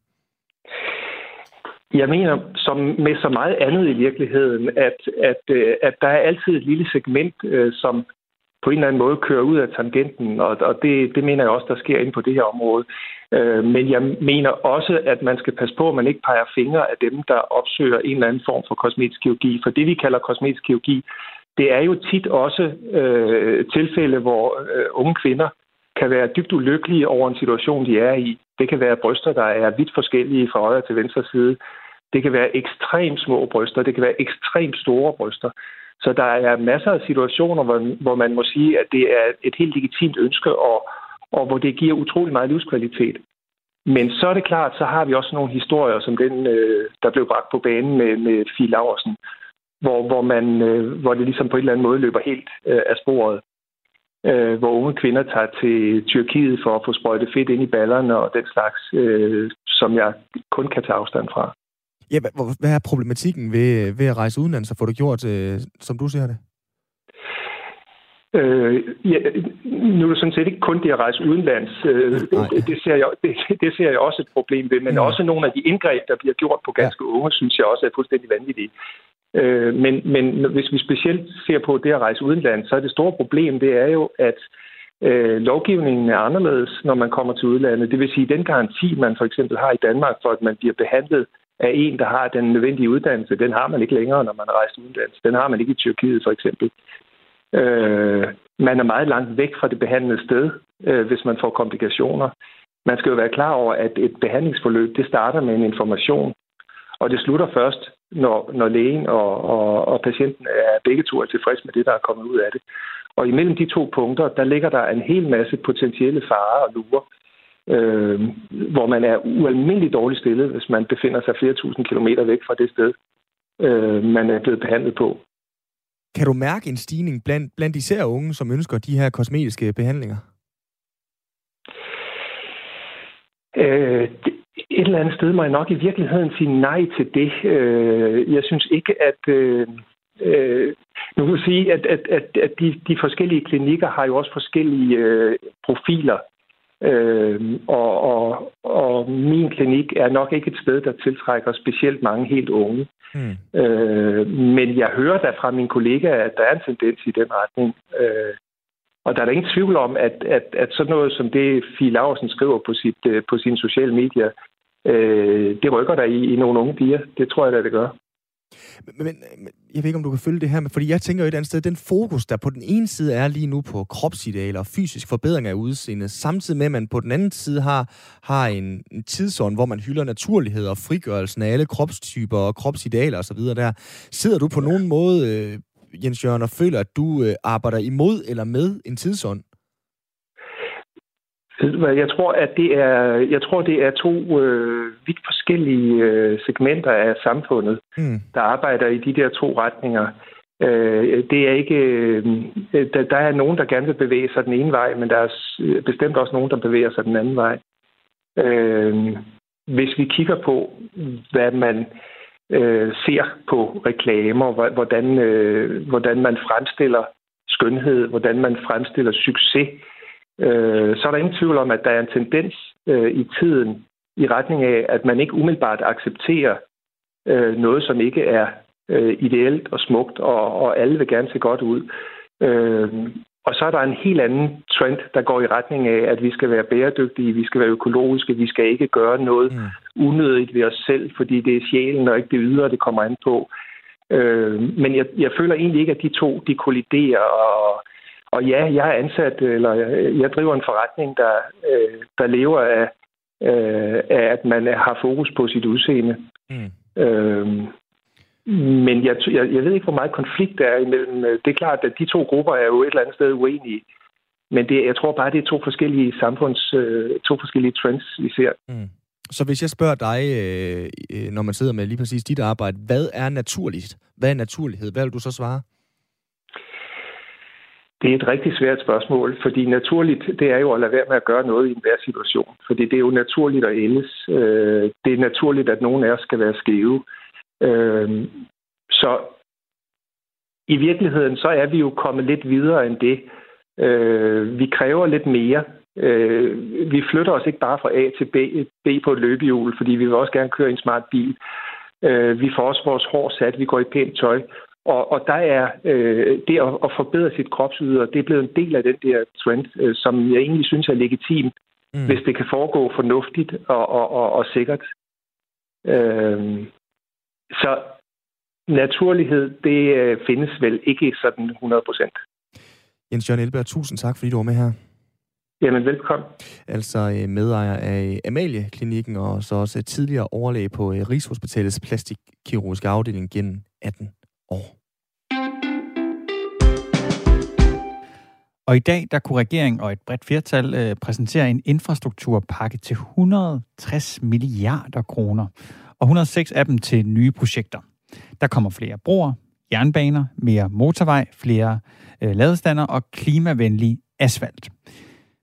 Jeg mener, som med så meget andet i virkeligheden, at, at, øh, at der er altid et lille segment, øh, som på en eller anden måde kører ud af tangenten, og, og det, det mener jeg også, der sker ind på det her område. Øh, men jeg mener også, at man skal passe på, at man ikke peger fingre af dem, der opsøger en eller anden form for kosmetisk kirurgi. For det, vi kalder kosmetisk kirurgi, det er jo tit også øh, tilfælde, hvor øh, unge kvinder kan være dybt ulykkelige over en situation, de er i. Det kan være bryster, der er vidt forskellige fra højre til venstre side. Det kan være ekstremt små bryster. Det kan være ekstremt store bryster. Så der er masser af situationer, hvor, hvor man må sige, at det er et helt legitimt ønske, og, og hvor det giver utrolig meget livskvalitet. Men så er det klart, så har vi også nogle historier, som den, øh, der blev bragt på banen med, med Fie Laversen, hvor, hvor, man, øh, hvor det ligesom på en eller anden måde løber helt øh, af sporet øh, hvor unge kvinder tager til Tyrkiet for at få sprøjtet fedt ind i ballerne og den slags, øh, som jeg kun kan tage afstand fra. Ja, hvad er problematikken ved, ved at rejse udenlands og få det gjort, øh, som du ser det? Øh, ja, nu er det sådan set ikke kun det at rejse udenlands. Øh, det, det, ser jeg, det, det ser jeg også et problem ved, men ja. også nogle af de indgreb, der bliver gjort på ganske ja. unge, synes jeg også er fuldstændig vanvittige. Øh, men, men hvis vi specielt ser på det at rejse udenlands, så er det store problem, det er jo, at øh, Øh, lovgivningen er anderledes, når man kommer til udlandet. Det vil sige, at den garanti, man for eksempel har i Danmark for, at man bliver behandlet af en, der har den nødvendige uddannelse, den har man ikke længere, når man rejser udenlands. Den har man ikke i Tyrkiet for eksempel. Øh, man er meget langt væk fra det behandlede sted, øh, hvis man får komplikationer. Man skal jo være klar over, at et behandlingsforløb, det starter med en information Og det slutter først, når, når lægen og, og, og patienten er begge to er tilfreds med det, der er kommet ud af det. Og imellem de to punkter, der ligger der en hel masse potentielle farer og lurer, øh, hvor man er ualmindeligt dårligt stillet, hvis man befinder sig flere tusind kilometer væk fra det sted, øh, man er blevet behandlet på. Kan du mærke en stigning blandt, blandt især unge, som ønsker de her kosmetiske behandlinger? Øh, et eller andet sted må jeg nok i virkeligheden sige nej til det. Øh, jeg synes ikke, at... Øh, øh, nu kan sige, at, at, at, at de, de forskellige klinikker har jo også forskellige øh, profiler. Øh, og, og, og min klinik er nok ikke et sted, der tiltrækker specielt mange helt unge. Mm. Øh, men jeg hører da fra mine kollegaer, at der er en tendens i den retning. Øh, og der er der ingen tvivl om, at, at, at sådan noget som det, Fie Laversen skriver på, sit, øh, på sine sociale medier, øh, det rykker der i, i nogle unge piger. Det tror jeg da, det gør. Men, men jeg ved ikke, om du kan følge det her, men fordi jeg tænker jo et andet sted, den fokus, der på den ene side er lige nu på kropsidealer og fysisk forbedring af udseendet, samtidig med, at man på den anden side har, har en, en tidsånd, hvor man hylder naturlighed og frigørelsen af alle kropstyper og kropsidealer osv. der. Sidder du på nogen måde, øh, Jens Jørgen, og føler, at du øh, arbejder imod eller med en tidsånd? Jeg tror, at det er, jeg tror, det er to øh, vidt forskellige øh, segmenter af samfundet, mm. der arbejder i de der to retninger. Øh, det er ikke, øh, der, der er nogen, der gerne vil bevæge sig den ene vej, men der er bestemt også nogen, der bevæger sig den anden vej. Øh, hvis vi kigger på, hvad man øh, ser på reklamer, hvordan, øh, hvordan man fremstiller skønhed, hvordan man fremstiller succes, øh, så er der ingen tvivl om, at der er en tendens øh, i tiden i retning af, at man ikke umiddelbart accepterer øh, noget, som ikke er øh, ideelt og smukt, og, og alle vil gerne se godt ud. Øh, og så er der en helt anden trend, der går i retning af, at vi skal være bæredygtige, vi skal være økologiske, vi skal ikke gøre noget mm. unødigt ved os selv, fordi det er sjælen og ikke det ydre, det kommer an på. Øh, men jeg, jeg føler egentlig ikke, at de to de kolliderer, og og ja, jeg er ansat, eller jeg driver en forretning, der, øh, der lever af, øh, af, at man har fokus på sit udseende. Mm. Øhm, men jeg, jeg, jeg ved ikke, hvor meget konflikt der er imellem. Det er klart, at de to grupper er jo et eller andet sted uenige. Men det, jeg tror bare, det er to forskellige samfunds, øh, to forskellige trends, vi ser. Mm. Så hvis jeg spørger dig, øh, når man sidder med lige præcis dit arbejde, hvad er naturligt? Hvad er naturlighed? Hvad vil du så svare? Det er et rigtig svært spørgsmål, fordi naturligt, det er jo at lade være med at gøre noget i enhver situation. Fordi det er jo naturligt at ældes. Øh, det er naturligt, at nogen af os skal være skæve. Øh, så i virkeligheden, så er vi jo kommet lidt videre end det. Øh, vi kræver lidt mere. Øh, vi flytter os ikke bare fra A til B, B på et løbehjul, fordi vi vil også gerne køre en smart bil. Øh, vi får også vores hår sat, vi går i pænt tøj, og, og der er øh, det at, at forbedre sit kropsyder, det er blevet en del af den der trend, øh, som jeg egentlig synes er legitim, mm. hvis det kan foregå fornuftigt og, og, og, og sikkert. Øh, så naturlighed, det øh, findes vel ikke sådan 100 procent. Jens Jørgen Elberg, tusind tak, fordi du var med her. Jamen, velkommen. Altså øh, medejer af Amalie-klinikken og så også tidligere overlæge på øh, Rigshospitalets plastikkirurgiske afdeling gennem 18 år. Og i dag, der kunne regeringen og et bredt flertal øh, præsentere en infrastrukturpakke til 160 milliarder kroner, og 106 af dem til nye projekter. Der kommer flere broer, jernbaner, mere motorvej, flere øh, ladestander og klimavenlig asfalt.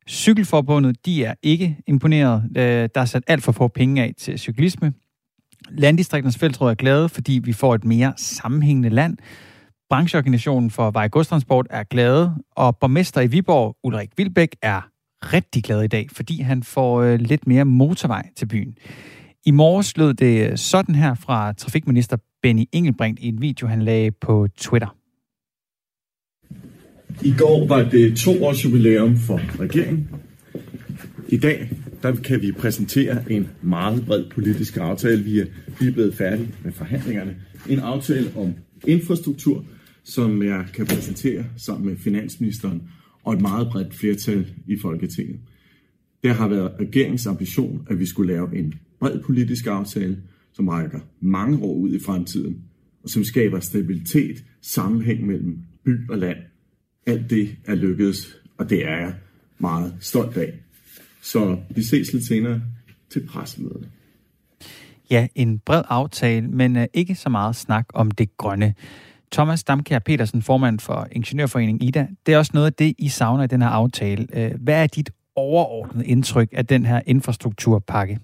Cykelforbundet, de er ikke imponeret. Øh, der er sat alt for få penge af til cyklisme. Landdistrikternes fællesråd er glade, fordi vi får et mere sammenhængende land. Brancheorganisationen for vej godstransport er glade, og borgmester i Viborg, Ulrik Vilbæk, er rigtig glad i dag, fordi han får øh, lidt mere motorvej til byen. I morges lød det øh, sådan her fra trafikminister Benny Engelbrecht i en video, han lagde på Twitter. I går var det to års jubilæum for regeringen. I dag der kan vi præsentere en meget bred politisk aftale. Vi er lige blevet færdige med forhandlingerne. En aftale om infrastruktur, som jeg kan præsentere sammen med finansministeren og et meget bredt flertal i Folketinget. Det har været regeringens ambition, at vi skulle lave en bred politisk aftale, som rækker mange år ud i fremtiden, og som skaber stabilitet, sammenhæng mellem by og land. Alt det er lykkedes, og det er jeg meget stolt af. Så vi ses lidt senere til pressemødet. Ja, en bred aftale, men øh, ikke så meget snak om det grønne. Thomas Damkær Petersen, formand for Ingeniørforeningen IDA, det er også noget af det, I savner i den her aftale. Øh, hvad er dit overordnede indtryk af den her infrastrukturpakke?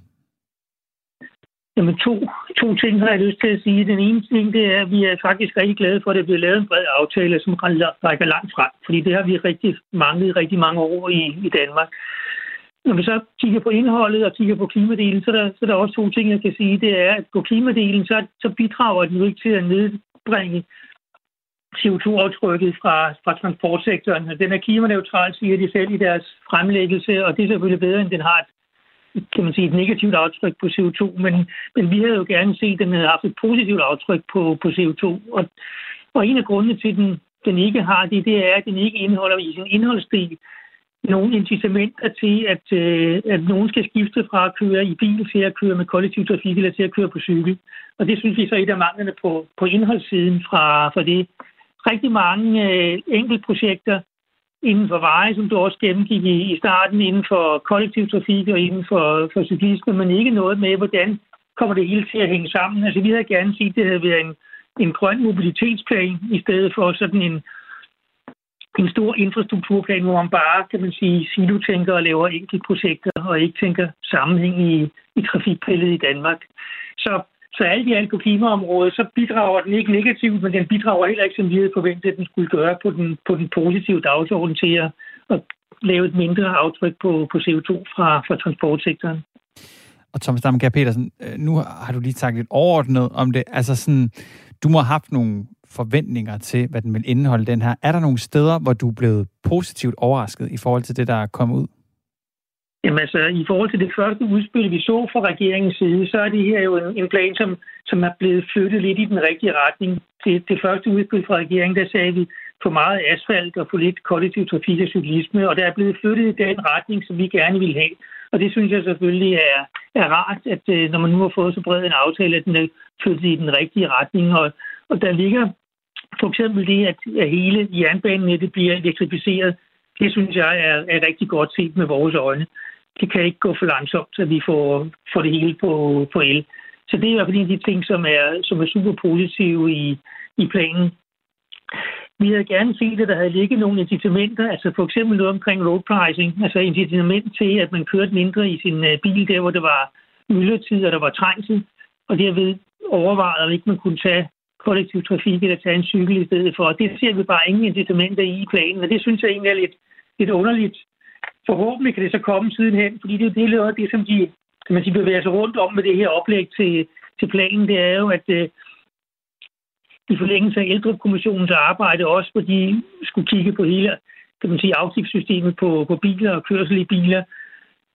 Jamen to, to ting har jeg lyst til at sige. Den ene ting, det er, at vi er faktisk rigtig glade for, at det bliver lavet en bred aftale, som rækker langt frem. Fordi det har vi rigtig manglet i rigtig mange år i, i Danmark. Når vi så kigger på indholdet og kigger på klimadelen, så er, der, så er der også to ting, jeg kan sige. Det er, at på klimadelen, så, så bidrager den jo ikke til at nedbringe CO2-aftrykket fra, fra transportsektoren. Den er klimaneutral, siger de selv i deres fremlæggelse, og det er selvfølgelig bedre, end den har et, kan man sige, et negativt aftryk på CO2, men, men vi havde jo gerne set, at den havde haft et positivt aftryk på, på CO2. Og, og en af grundene til, at den, den ikke har det, det er, at den ikke indeholder i sin indholdsdel nogle incitamenter til, at, øh, at nogen skal skifte fra at køre i bil til at køre med kollektiv trafik eller til at køre på cykel. Og det synes vi så er et af manglerne på, på indholdssiden fra, fra det. Rigtig mange øh, enkeltprojekter inden for veje, som du også gennemgik i, i starten, inden for kollektiv trafik og inden for, for cyklisme, men ikke noget med, hvordan kommer det hele til at hænge sammen. Altså vi havde gerne set, at det havde været en, en grøn mobilitetsplan, i stedet for sådan en en stor infrastrukturplan, hvor man bare, kan man sige, silotænker og laver enkelte projekter og ikke tænker sammenhæng i, i trafikbilledet i Danmark. Så, så alt i alt på klimaområdet, så bidrager den ikke negativt, men den bidrager heller ikke, som vi havde forventet, at den skulle gøre på den, på den positive dagsorden til at, at lave et mindre aftryk på, på CO2 fra, fra transportsektoren. Og Thomas Damkær Petersen, øh, nu har du lige sagt lidt overordnet om det. Altså sådan, du må have haft nogle forventninger til, hvad den vil indeholde, den her. Er der nogle steder, hvor du er blevet positivt overrasket i forhold til det, der er kommet ud? Jamen altså, i forhold til det første udspil, vi så fra regeringens side, så er det her jo en, en plan, som, som er blevet flyttet lidt i den rigtige retning. Det, det første udspil fra regeringen, der sagde vi for meget asfalt og for lidt kollektiv trafik og cyklisme, og der er blevet flyttet i den retning, som vi gerne vil have. Og det synes jeg selvfølgelig er, er rart, at øh, når man nu har fået så bred en aftale, at den er flyttet i den rigtige retning. Og, og der ligger for eksempel det, at hele jernbanenettet bliver elektrificeret, det synes jeg er, er rigtig godt set med vores øjne. Det kan ikke gå for langsomt, så vi får, får det hele på, på el. Så det er i hvert fald en af de ting, som er, som er super positive i, i planen. Vi havde gerne set, at der havde ligget nogle incitamenter, altså for eksempel noget omkring road pricing, altså incitament til, at man kørte mindre i sin øh, bil, der hvor det var myldretid og der var trængsel, og derved overvejet, at ikke man kunne tage kollektiv trafik eller tage en cykel i stedet for. Det ser vi bare ingen incitamenter i i planen, og det synes jeg egentlig er lidt, lidt underligt. Forhåbentlig kan det så komme sidenhen, fordi det, det er noget af det, som de kan man sige, bevæger sig rundt om med det her oplæg til, til planen. Det er jo, at øh, i forlængelse af ældrekommissionens arbejde også, hvor de skulle kigge på hele kan man sige, afgiftssystemet på, på biler og kørsel i biler,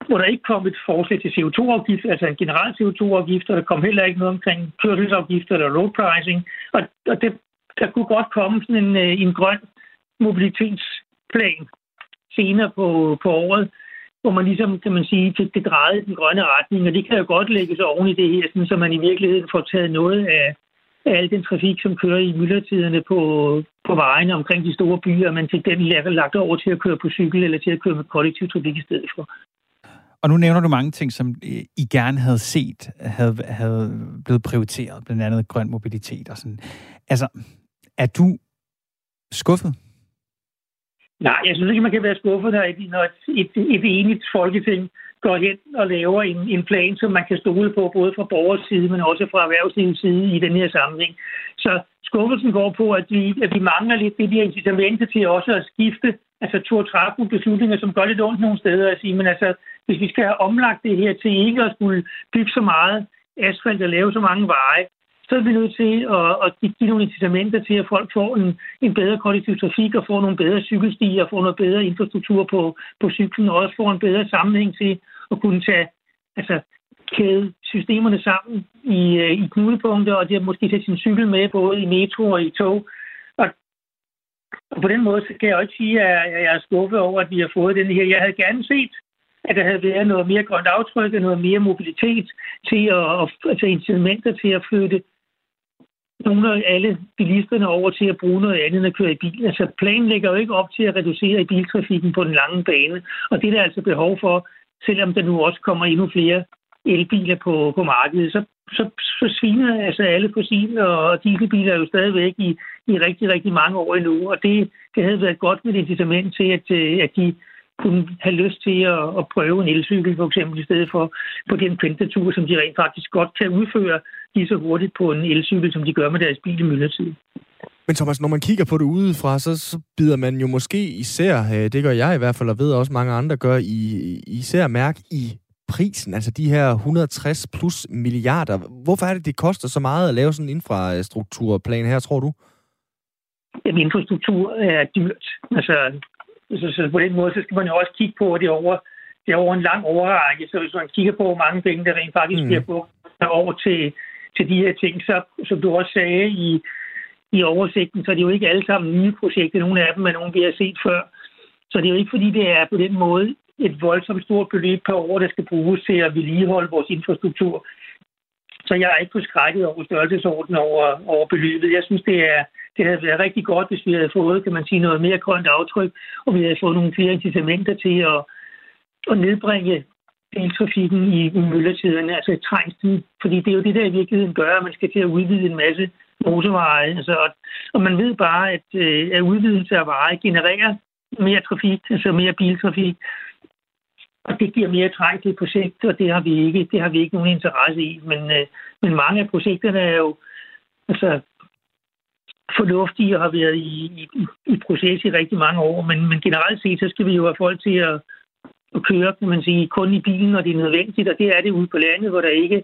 hvor der ikke kom et forslag til CO2-afgift, altså en generel CO2-afgift, og der kom heller ikke noget omkring kørselsafgifter eller road pricing. Og, og det, der kunne godt komme sådan en, øh, en grøn mobilitetsplan senere på, på året, hvor man ligesom, kan man sige, fik det drejet i den grønne retning, og det kan jo godt lægges oven i det her, sådan, så man i virkeligheden får taget noget af, af al den trafik, som kører i myldretiderne på, på vejene omkring de store byer, og man fik den lagt over til at køre på cykel eller til at køre med kollektiv trafik i stedet for. Og nu nævner du mange ting, som øh, I gerne havde set, havde, havde blevet prioriteret, blandt andet grøn mobilitet og sådan. Altså, er du skuffet? Nej, jeg synes ikke, man kan være skuffet, når et, når et, et, et enigt folketing går hen og laver en, en plan, som man kan stole på, både fra borgers side, men også fra erhvervslivets side i den her sammenhæng. Så skuffelsen går på, at vi, at vi mangler lidt det der incitament til også at skifte, altså to træffe beslutninger, som gør lidt ondt nogle steder at sige, men altså, hvis vi skal have omlagt det her til ikke at skulle bygge så meget asfalt og lave så mange veje, så er vi nødt til at, at give nogle incitamenter til, at folk får en, en bedre kollektiv trafik og får nogle bedre cykelstier og får noget bedre infrastruktur på, på cyklen og også får en bedre sammenhæng til at kunne tage, altså kæde systemerne sammen i, øh, i knudepunkter, og det at måske tage sin cykel med både i metro og i tog. Og, og på den måde så kan jeg også sige, at jeg er skuffet over, at vi har fået den her. Jeg havde gerne set, at der havde været noget mere grønt aftryk og noget mere mobilitet til at, at altså incitamenter til at flytte nogle af alle bilisterne over til at bruge noget andet end at køre i bil. Altså planen lægger jo ikke op til at reducere i biltrafikken på den lange bane, og det er der altså behov for, selvom der nu også kommer endnu flere elbiler på, på markedet, så, så forsvinder altså alle fossile og dieselbiler jo stadigvæk i, i rigtig, rigtig mange år endnu, og det, det havde været godt med et incitament til, at, at de kunne have lyst til at, at prøve en elcykel, for eksempel, i stedet for på den pendletur, som de rent faktisk godt kan udføre lige så hurtigt på en elcykel, som de gør med deres bil i myldretid. Men Thomas, når man kigger på det udefra, så, så bider man jo måske især, øh, det gør jeg i hvert fald, og ved også mange andre gør, i, især mærke i prisen, altså de her 160 plus milliarder. Hvorfor er det, det koster så meget at lave sådan en infrastrukturplan her, tror du? Jamen, infrastruktur er dyrt. Altså, så, så på den måde, så skal man jo også kigge på, det er over, det er over en lang overrække. Så hvis man kigger på, hvor mange penge, der rent faktisk mm. bliver brugt over til, til de her ting, så som du også sagde i, i oversigten, så er det jo ikke alle sammen nye projekter. Nogle af dem er nogle, vi har set før. Så det er jo ikke, fordi det er på den måde et voldsomt stort beløb per år, der skal bruges til at vedligeholde vores infrastruktur. Så jeg er ikke forskrækket over størrelsesordenen over, over beløbet. Jeg synes, det er, det havde været rigtig godt, hvis vi havde fået, kan man sige, noget mere grønt aftryk, og vi havde fået nogle flere incitamenter til at, at nedbringe biltrafikken i myldretiderne, altså trængsel. Fordi det er jo det, der i virkeligheden gør, at man skal til at udvide en masse motorveje. Altså, og, og man ved bare, at, øh, at udvidelse af veje genererer mere trafik, altså mere biltrafik. Og det giver mere trængsel på sigt, og det har vi ikke, det har vi ikke nogen interesse i. Men, øh, men mange af projekterne er jo altså, fornuftige og har været i, i, i proces i rigtig mange år. Men, men generelt set, så skal vi jo have folk til at, at køre, kan man sige, kun i bilen, når det er nødvendigt. Og det er det ude på landet, hvor der ikke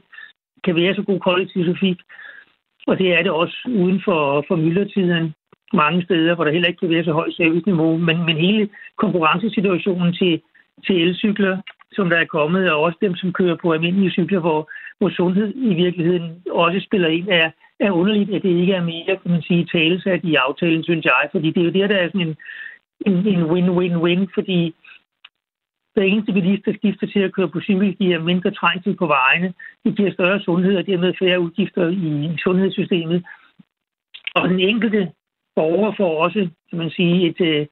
kan være så god kollektiv trafik. Og det er det også uden for, for myldretiden mange steder, hvor der heller ikke kan være så højt serviceniveau. Men, men hele konkurrencesituationen til, til elcykler, som der er kommet, og også dem, som kører på almindelige cykler, hvor, hvor sundhed i virkeligheden også spiller ind, er, er underligt, at det ikke er mere, kan man sige, talesat i aftalen, synes jeg. Fordi det er jo der, der er sådan en, en, en win-win-win, fordi hver eneste bilist, der skifter til at køre på cykel, giver mindre trængsel på vejene. Det giver større sundhed, og dermed færre udgifter i sundhedssystemet. Og den enkelte borger får også, kan man sige, et, øh,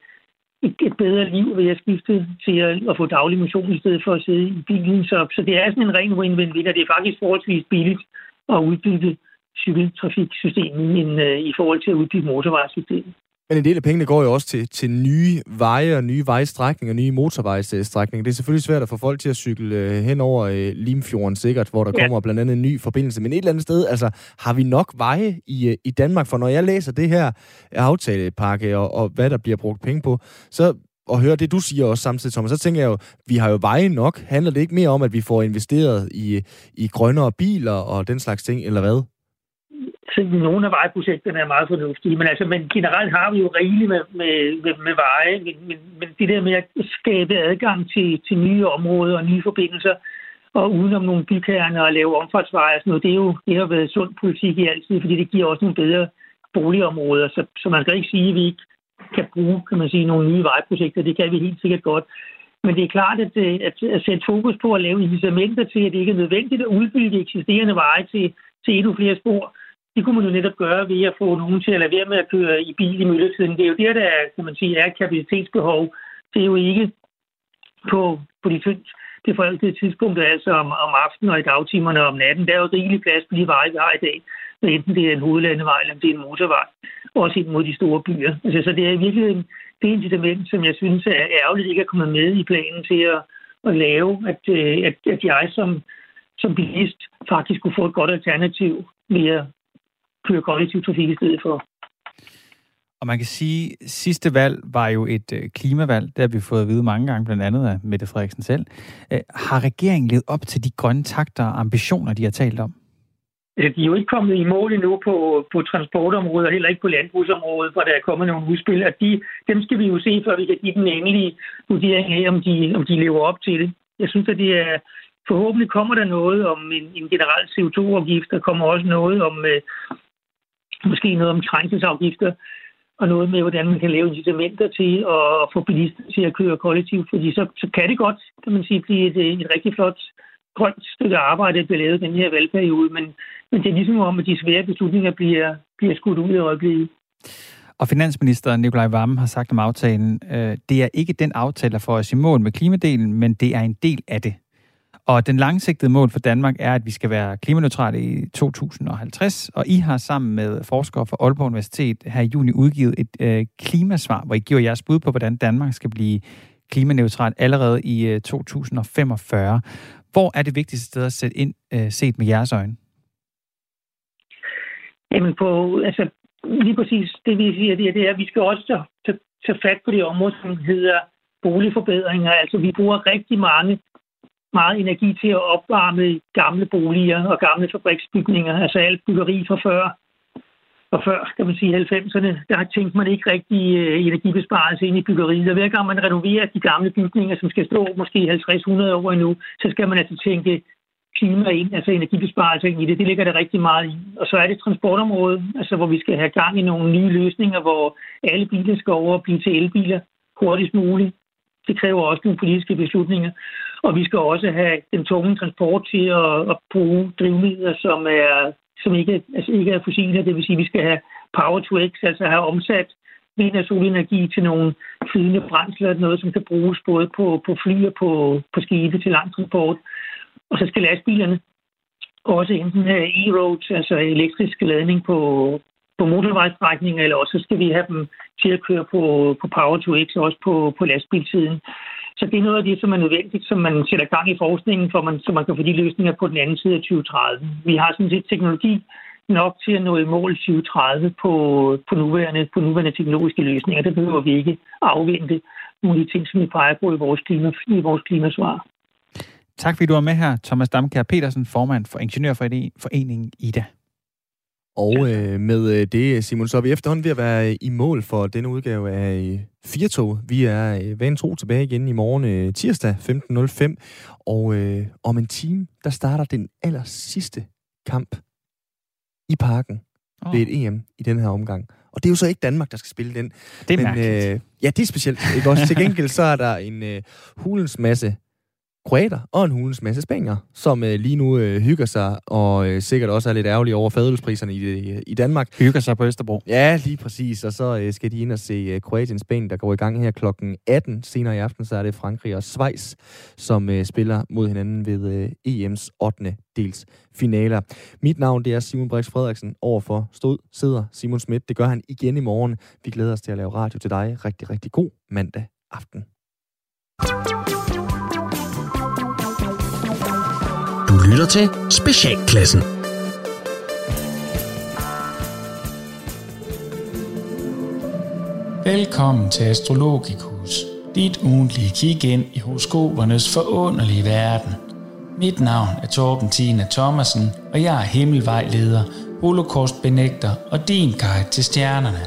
et, et bedre liv ved at skifte til at, at få daglig motion i stedet for at sidde i bilen. Så, så det er sådan en ren win-win-win, og det er faktisk forholdsvis billigt at udbygge cykeltrafiksystemet end, øh, i forhold til at udbygge motorvejssystemet. Men en del af pengene går jo også til, til nye veje og nye vejstrækninger, nye motorvejsstrækninger. Det er selvfølgelig svært at få folk til at cykle øh, hen over øh, Limfjorden sikkert, hvor der ja. kommer blandt andet en ny forbindelse. Men et eller andet sted, altså, har vi nok veje i, øh, i Danmark? For når jeg læser det her aftalepakke og, og hvad der bliver brugt penge på, så og høre det, du siger også samtidig, Thomas, så tænker jeg jo, vi har jo veje nok. Handler det ikke mere om, at vi får investeret i, i grønnere biler og den slags ting, eller hvad? Så nogle af vejprojekterne er meget fornuftige, men, altså, men generelt har vi jo rigeligt med, med, med, med veje, men, men, men det der med at skabe adgang til, til nye områder og nye forbindelser, og udenom nogle bykerner og lave omfartsveje og sådan noget, det, er jo, det har været sund politik i altid, fordi det giver også nogle bedre boligområder, så, så man skal ikke sige, at vi ikke kan bruge, kan man sige, nogle nye vejprojekter, det kan vi helt sikkert godt. Men det er klart, at, at, at sætte fokus på at lave incitamenter til, at det ikke er nødvendigt at udbygge eksisterende veje til, til endnu flere spor, det kunne man jo netop gøre ved at få nogen til at lade være med at køre i bil i myldretiden. Det er jo der, der er, kan man sige, er kapacitetsbehov. Det er jo ikke på, på de tyndt befolkede tidspunkter, altså om, om aftenen og i dagtimerne og om natten. Der er jo rigelig plads på de veje, vi har i dag. Enten det er en hovedlandevej, eller det er en motorvej. Også ind mod de store byer. Altså, så det er virkelig det incitament, som jeg synes er ærgerligt ikke at komme med i planen til at, at lave, at, øh, at, at jeg som, som bilist faktisk kunne få et godt alternativ ved at køre kollektiv trafik i stedet for. Og man kan sige, at sidste valg var jo et øh, klimavalg. Det har vi fået at vide mange gange, blandt andet af Mette Frederiksen selv. Øh, har regeringen levet op til de grønne takter og ambitioner, de har talt om? De er jo ikke kommet i mål endnu på, på transportområdet, og heller ikke på landbrugsområdet, hvor der er kommet nogle udspil. At de, dem skal vi jo se, før vi kan give den endelige vurdering af, om de, om de lever op til det. Jeg synes, at det er, forhåbentlig kommer der noget om en, en generel CO2-afgift. Der kommer også noget om, øh, måske noget om trængselsafgifter. og noget med, hvordan man kan lave incitamenter til at få bilister til at køre kollektivt, fordi så, så kan det godt, kan man sige, blive et, et rigtig flot grønt stykke arbejde, der bliver lavet den her valgperiode, men, men det er ligesom om, at de svære beslutninger bliver, bliver skudt ud i øjeblikket. Og finansminister Nikolaj Vammen har sagt om aftalen, øh, det er ikke den aftale, der får os i mål med klimadelen, men det er en del af det. Og den langsigtede mål for Danmark er, at vi skal være klimaneutrale i 2050, og I har sammen med forskere fra Aalborg Universitet her i juni udgivet et øh, klimasvar, hvor I giver jeres bud på, hvordan Danmark skal blive klimaneutralt allerede i øh, 2045. Hvor er det vigtigste sted at sætte ind, øh, set med jeres øjne? Jamen på, altså lige præcis det, vi siger, det er, det er at vi skal også tage, tage, tage fat på det område, som hedder boligforbedringer. Altså vi bruger rigtig mange meget energi til at opvarme gamle boliger og gamle fabriksbygninger, altså alt byggeri fra før, og før, kan man sige, 90'erne, der har tænkt man ikke rigtig øh, energibesparelse ind i byggeriet. Og hver gang man renoverer de gamle bygninger, som skal stå måske 50-100 år endnu, så skal man altså tænke klima ind, altså energibesparelse ind i det. Det ligger der rigtig meget i. Og så er det transportområdet, altså hvor vi skal have gang i nogle nye løsninger, hvor alle biler skal over og blive til elbiler hurtigst muligt. Det kræver også nogle politiske beslutninger. Og vi skal også have den tunge transport til at, at bruge drivmidler, som, er, som ikke, altså ikke er fossile. Det vil sige, at vi skal have power to X, altså have omsat vind- og solenergi til nogle flydende brændsler, noget, som kan bruges både på, på fly og på, på skibe til lang transport. Og så skal lastbilerne også enten have e-roads, altså elektrisk ladning på, på motorvejsstrækninger, eller også skal vi have dem til at køre på, på Power to X, også på, på lastbilsiden. Så det er noget af det, som er nødvendigt, som man sætter gang i forskningen, for man, så man kan få de løsninger på den anden side af 2030. Vi har sådan set teknologi nok til at nå i mål 2030 på, på, nuværende, på nuværende teknologiske løsninger. Det behøver vi ikke afvente nogle af de ting, som vi peger på i vores, klima, i vores klimasvar. Tak fordi du var med her, Thomas Damkær Petersen, formand for Ingeniørforeningen IDA. Og øh, med øh, det, Simon, så er vi efterhånden ved at være i mål for denne udgave af øh, Firtog. Vi er øh, vanen tro tilbage igen i morgen øh, tirsdag 15.05. Og øh, om en time, der starter den aller sidste kamp i parken oh. ved et EM i den her omgang. Og det er jo så ikke Danmark, der skal spille den. Det er Men, mærkeligt. Øh, ja, det er specielt. Ikke? Også til gengæld så er der en øh, hulens masse kroater og en hulens masse spanier, som øh, lige nu øh, hygger sig, og øh, sikkert også er lidt ærgerlige over fadelspriserne i, i Danmark. Hygger sig på Østerbro. Ja, lige præcis. Og så øh, skal de ind og se øh, Kroatien-Spanien, der går i gang her klokken 18. Senere i aften, så er det Frankrig og Schweiz, som øh, spiller mod hinanden ved øh, EM's 8. dels finaler. Mit navn, det er Simon Brix Frederiksen. Overfor stod, sidder Simon Schmidt. Det gør han igen i morgen. Vi glæder os til at lave radio til dig. Rigtig, rigtig god mandag aften. Du lytter til Specialklassen. Velkommen til Astrologikus, dit ugentlige kig ind i horoskopernes forunderlige verden. Mit navn er Torben Tina Thomasen, og jeg er himmelvejleder, holocaustbenægter og din guide til stjernerne.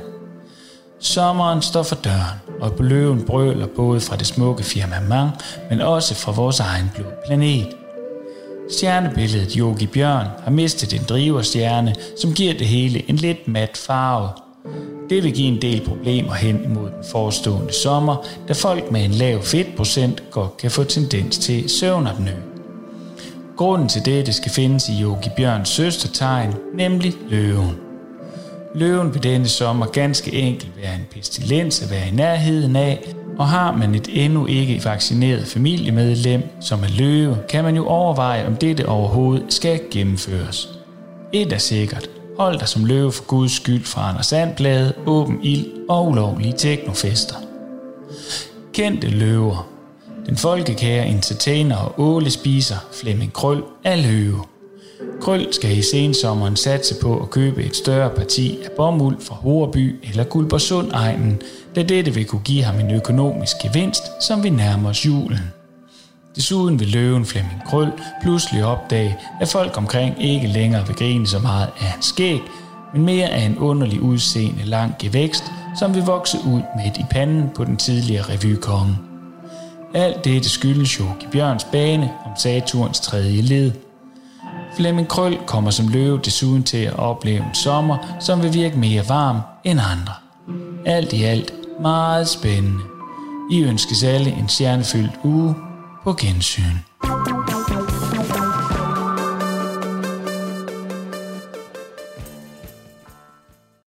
Sommeren står for døren, og løven brøler både fra det smukke firmament, men også fra vores egen blå planet – Stjernebilledet Yogi Bjørn har mistet en driverstjerne, som giver det hele en lidt mat farve. Det vil give en del problemer hen imod den forestående sommer, da folk med en lav fedtprocent godt kan få tendens til søvnapnø. Grunden til dette skal findes i Yogi Bjørns søstertegn, nemlig løven. Løven vil denne sommer ganske enkelt være en pestilens at være i nærheden af, og har man et endnu ikke vaccineret familiemedlem, som er løve, kan man jo overveje, om dette overhovedet skal gennemføres. Et er sikkert. Hold dig som løve for Guds skyld fra Anders Sandblade, åben ild og ulovlige teknofester. Kendte løver. Den folkekære entertainer og åle spiser Flemming Krøl er løve. Krøl skal i sensommeren satse på at købe et større parti af bomuld fra Horeby eller Guldborgsund egnen, da dette vil kunne give ham en økonomisk gevinst, som vi nærmer os julen. Desuden vil løven Flemming Krøl pludselig opdage, at folk omkring ikke længere vil grine så meget af hans skæg, men mere af en underlig udseende lang gevækst, som vil vokse ud midt i panden på den tidligere revykonge. Alt dette skyldes Jogi Bjørns bane om Saturns tredje led. Flemming Krøl kommer som løve desuden til at opleve en sommer, som vil virke mere varm end andre. Alt i alt meget spændende. I ønskes alle en stjernefyldt uge på gensyn.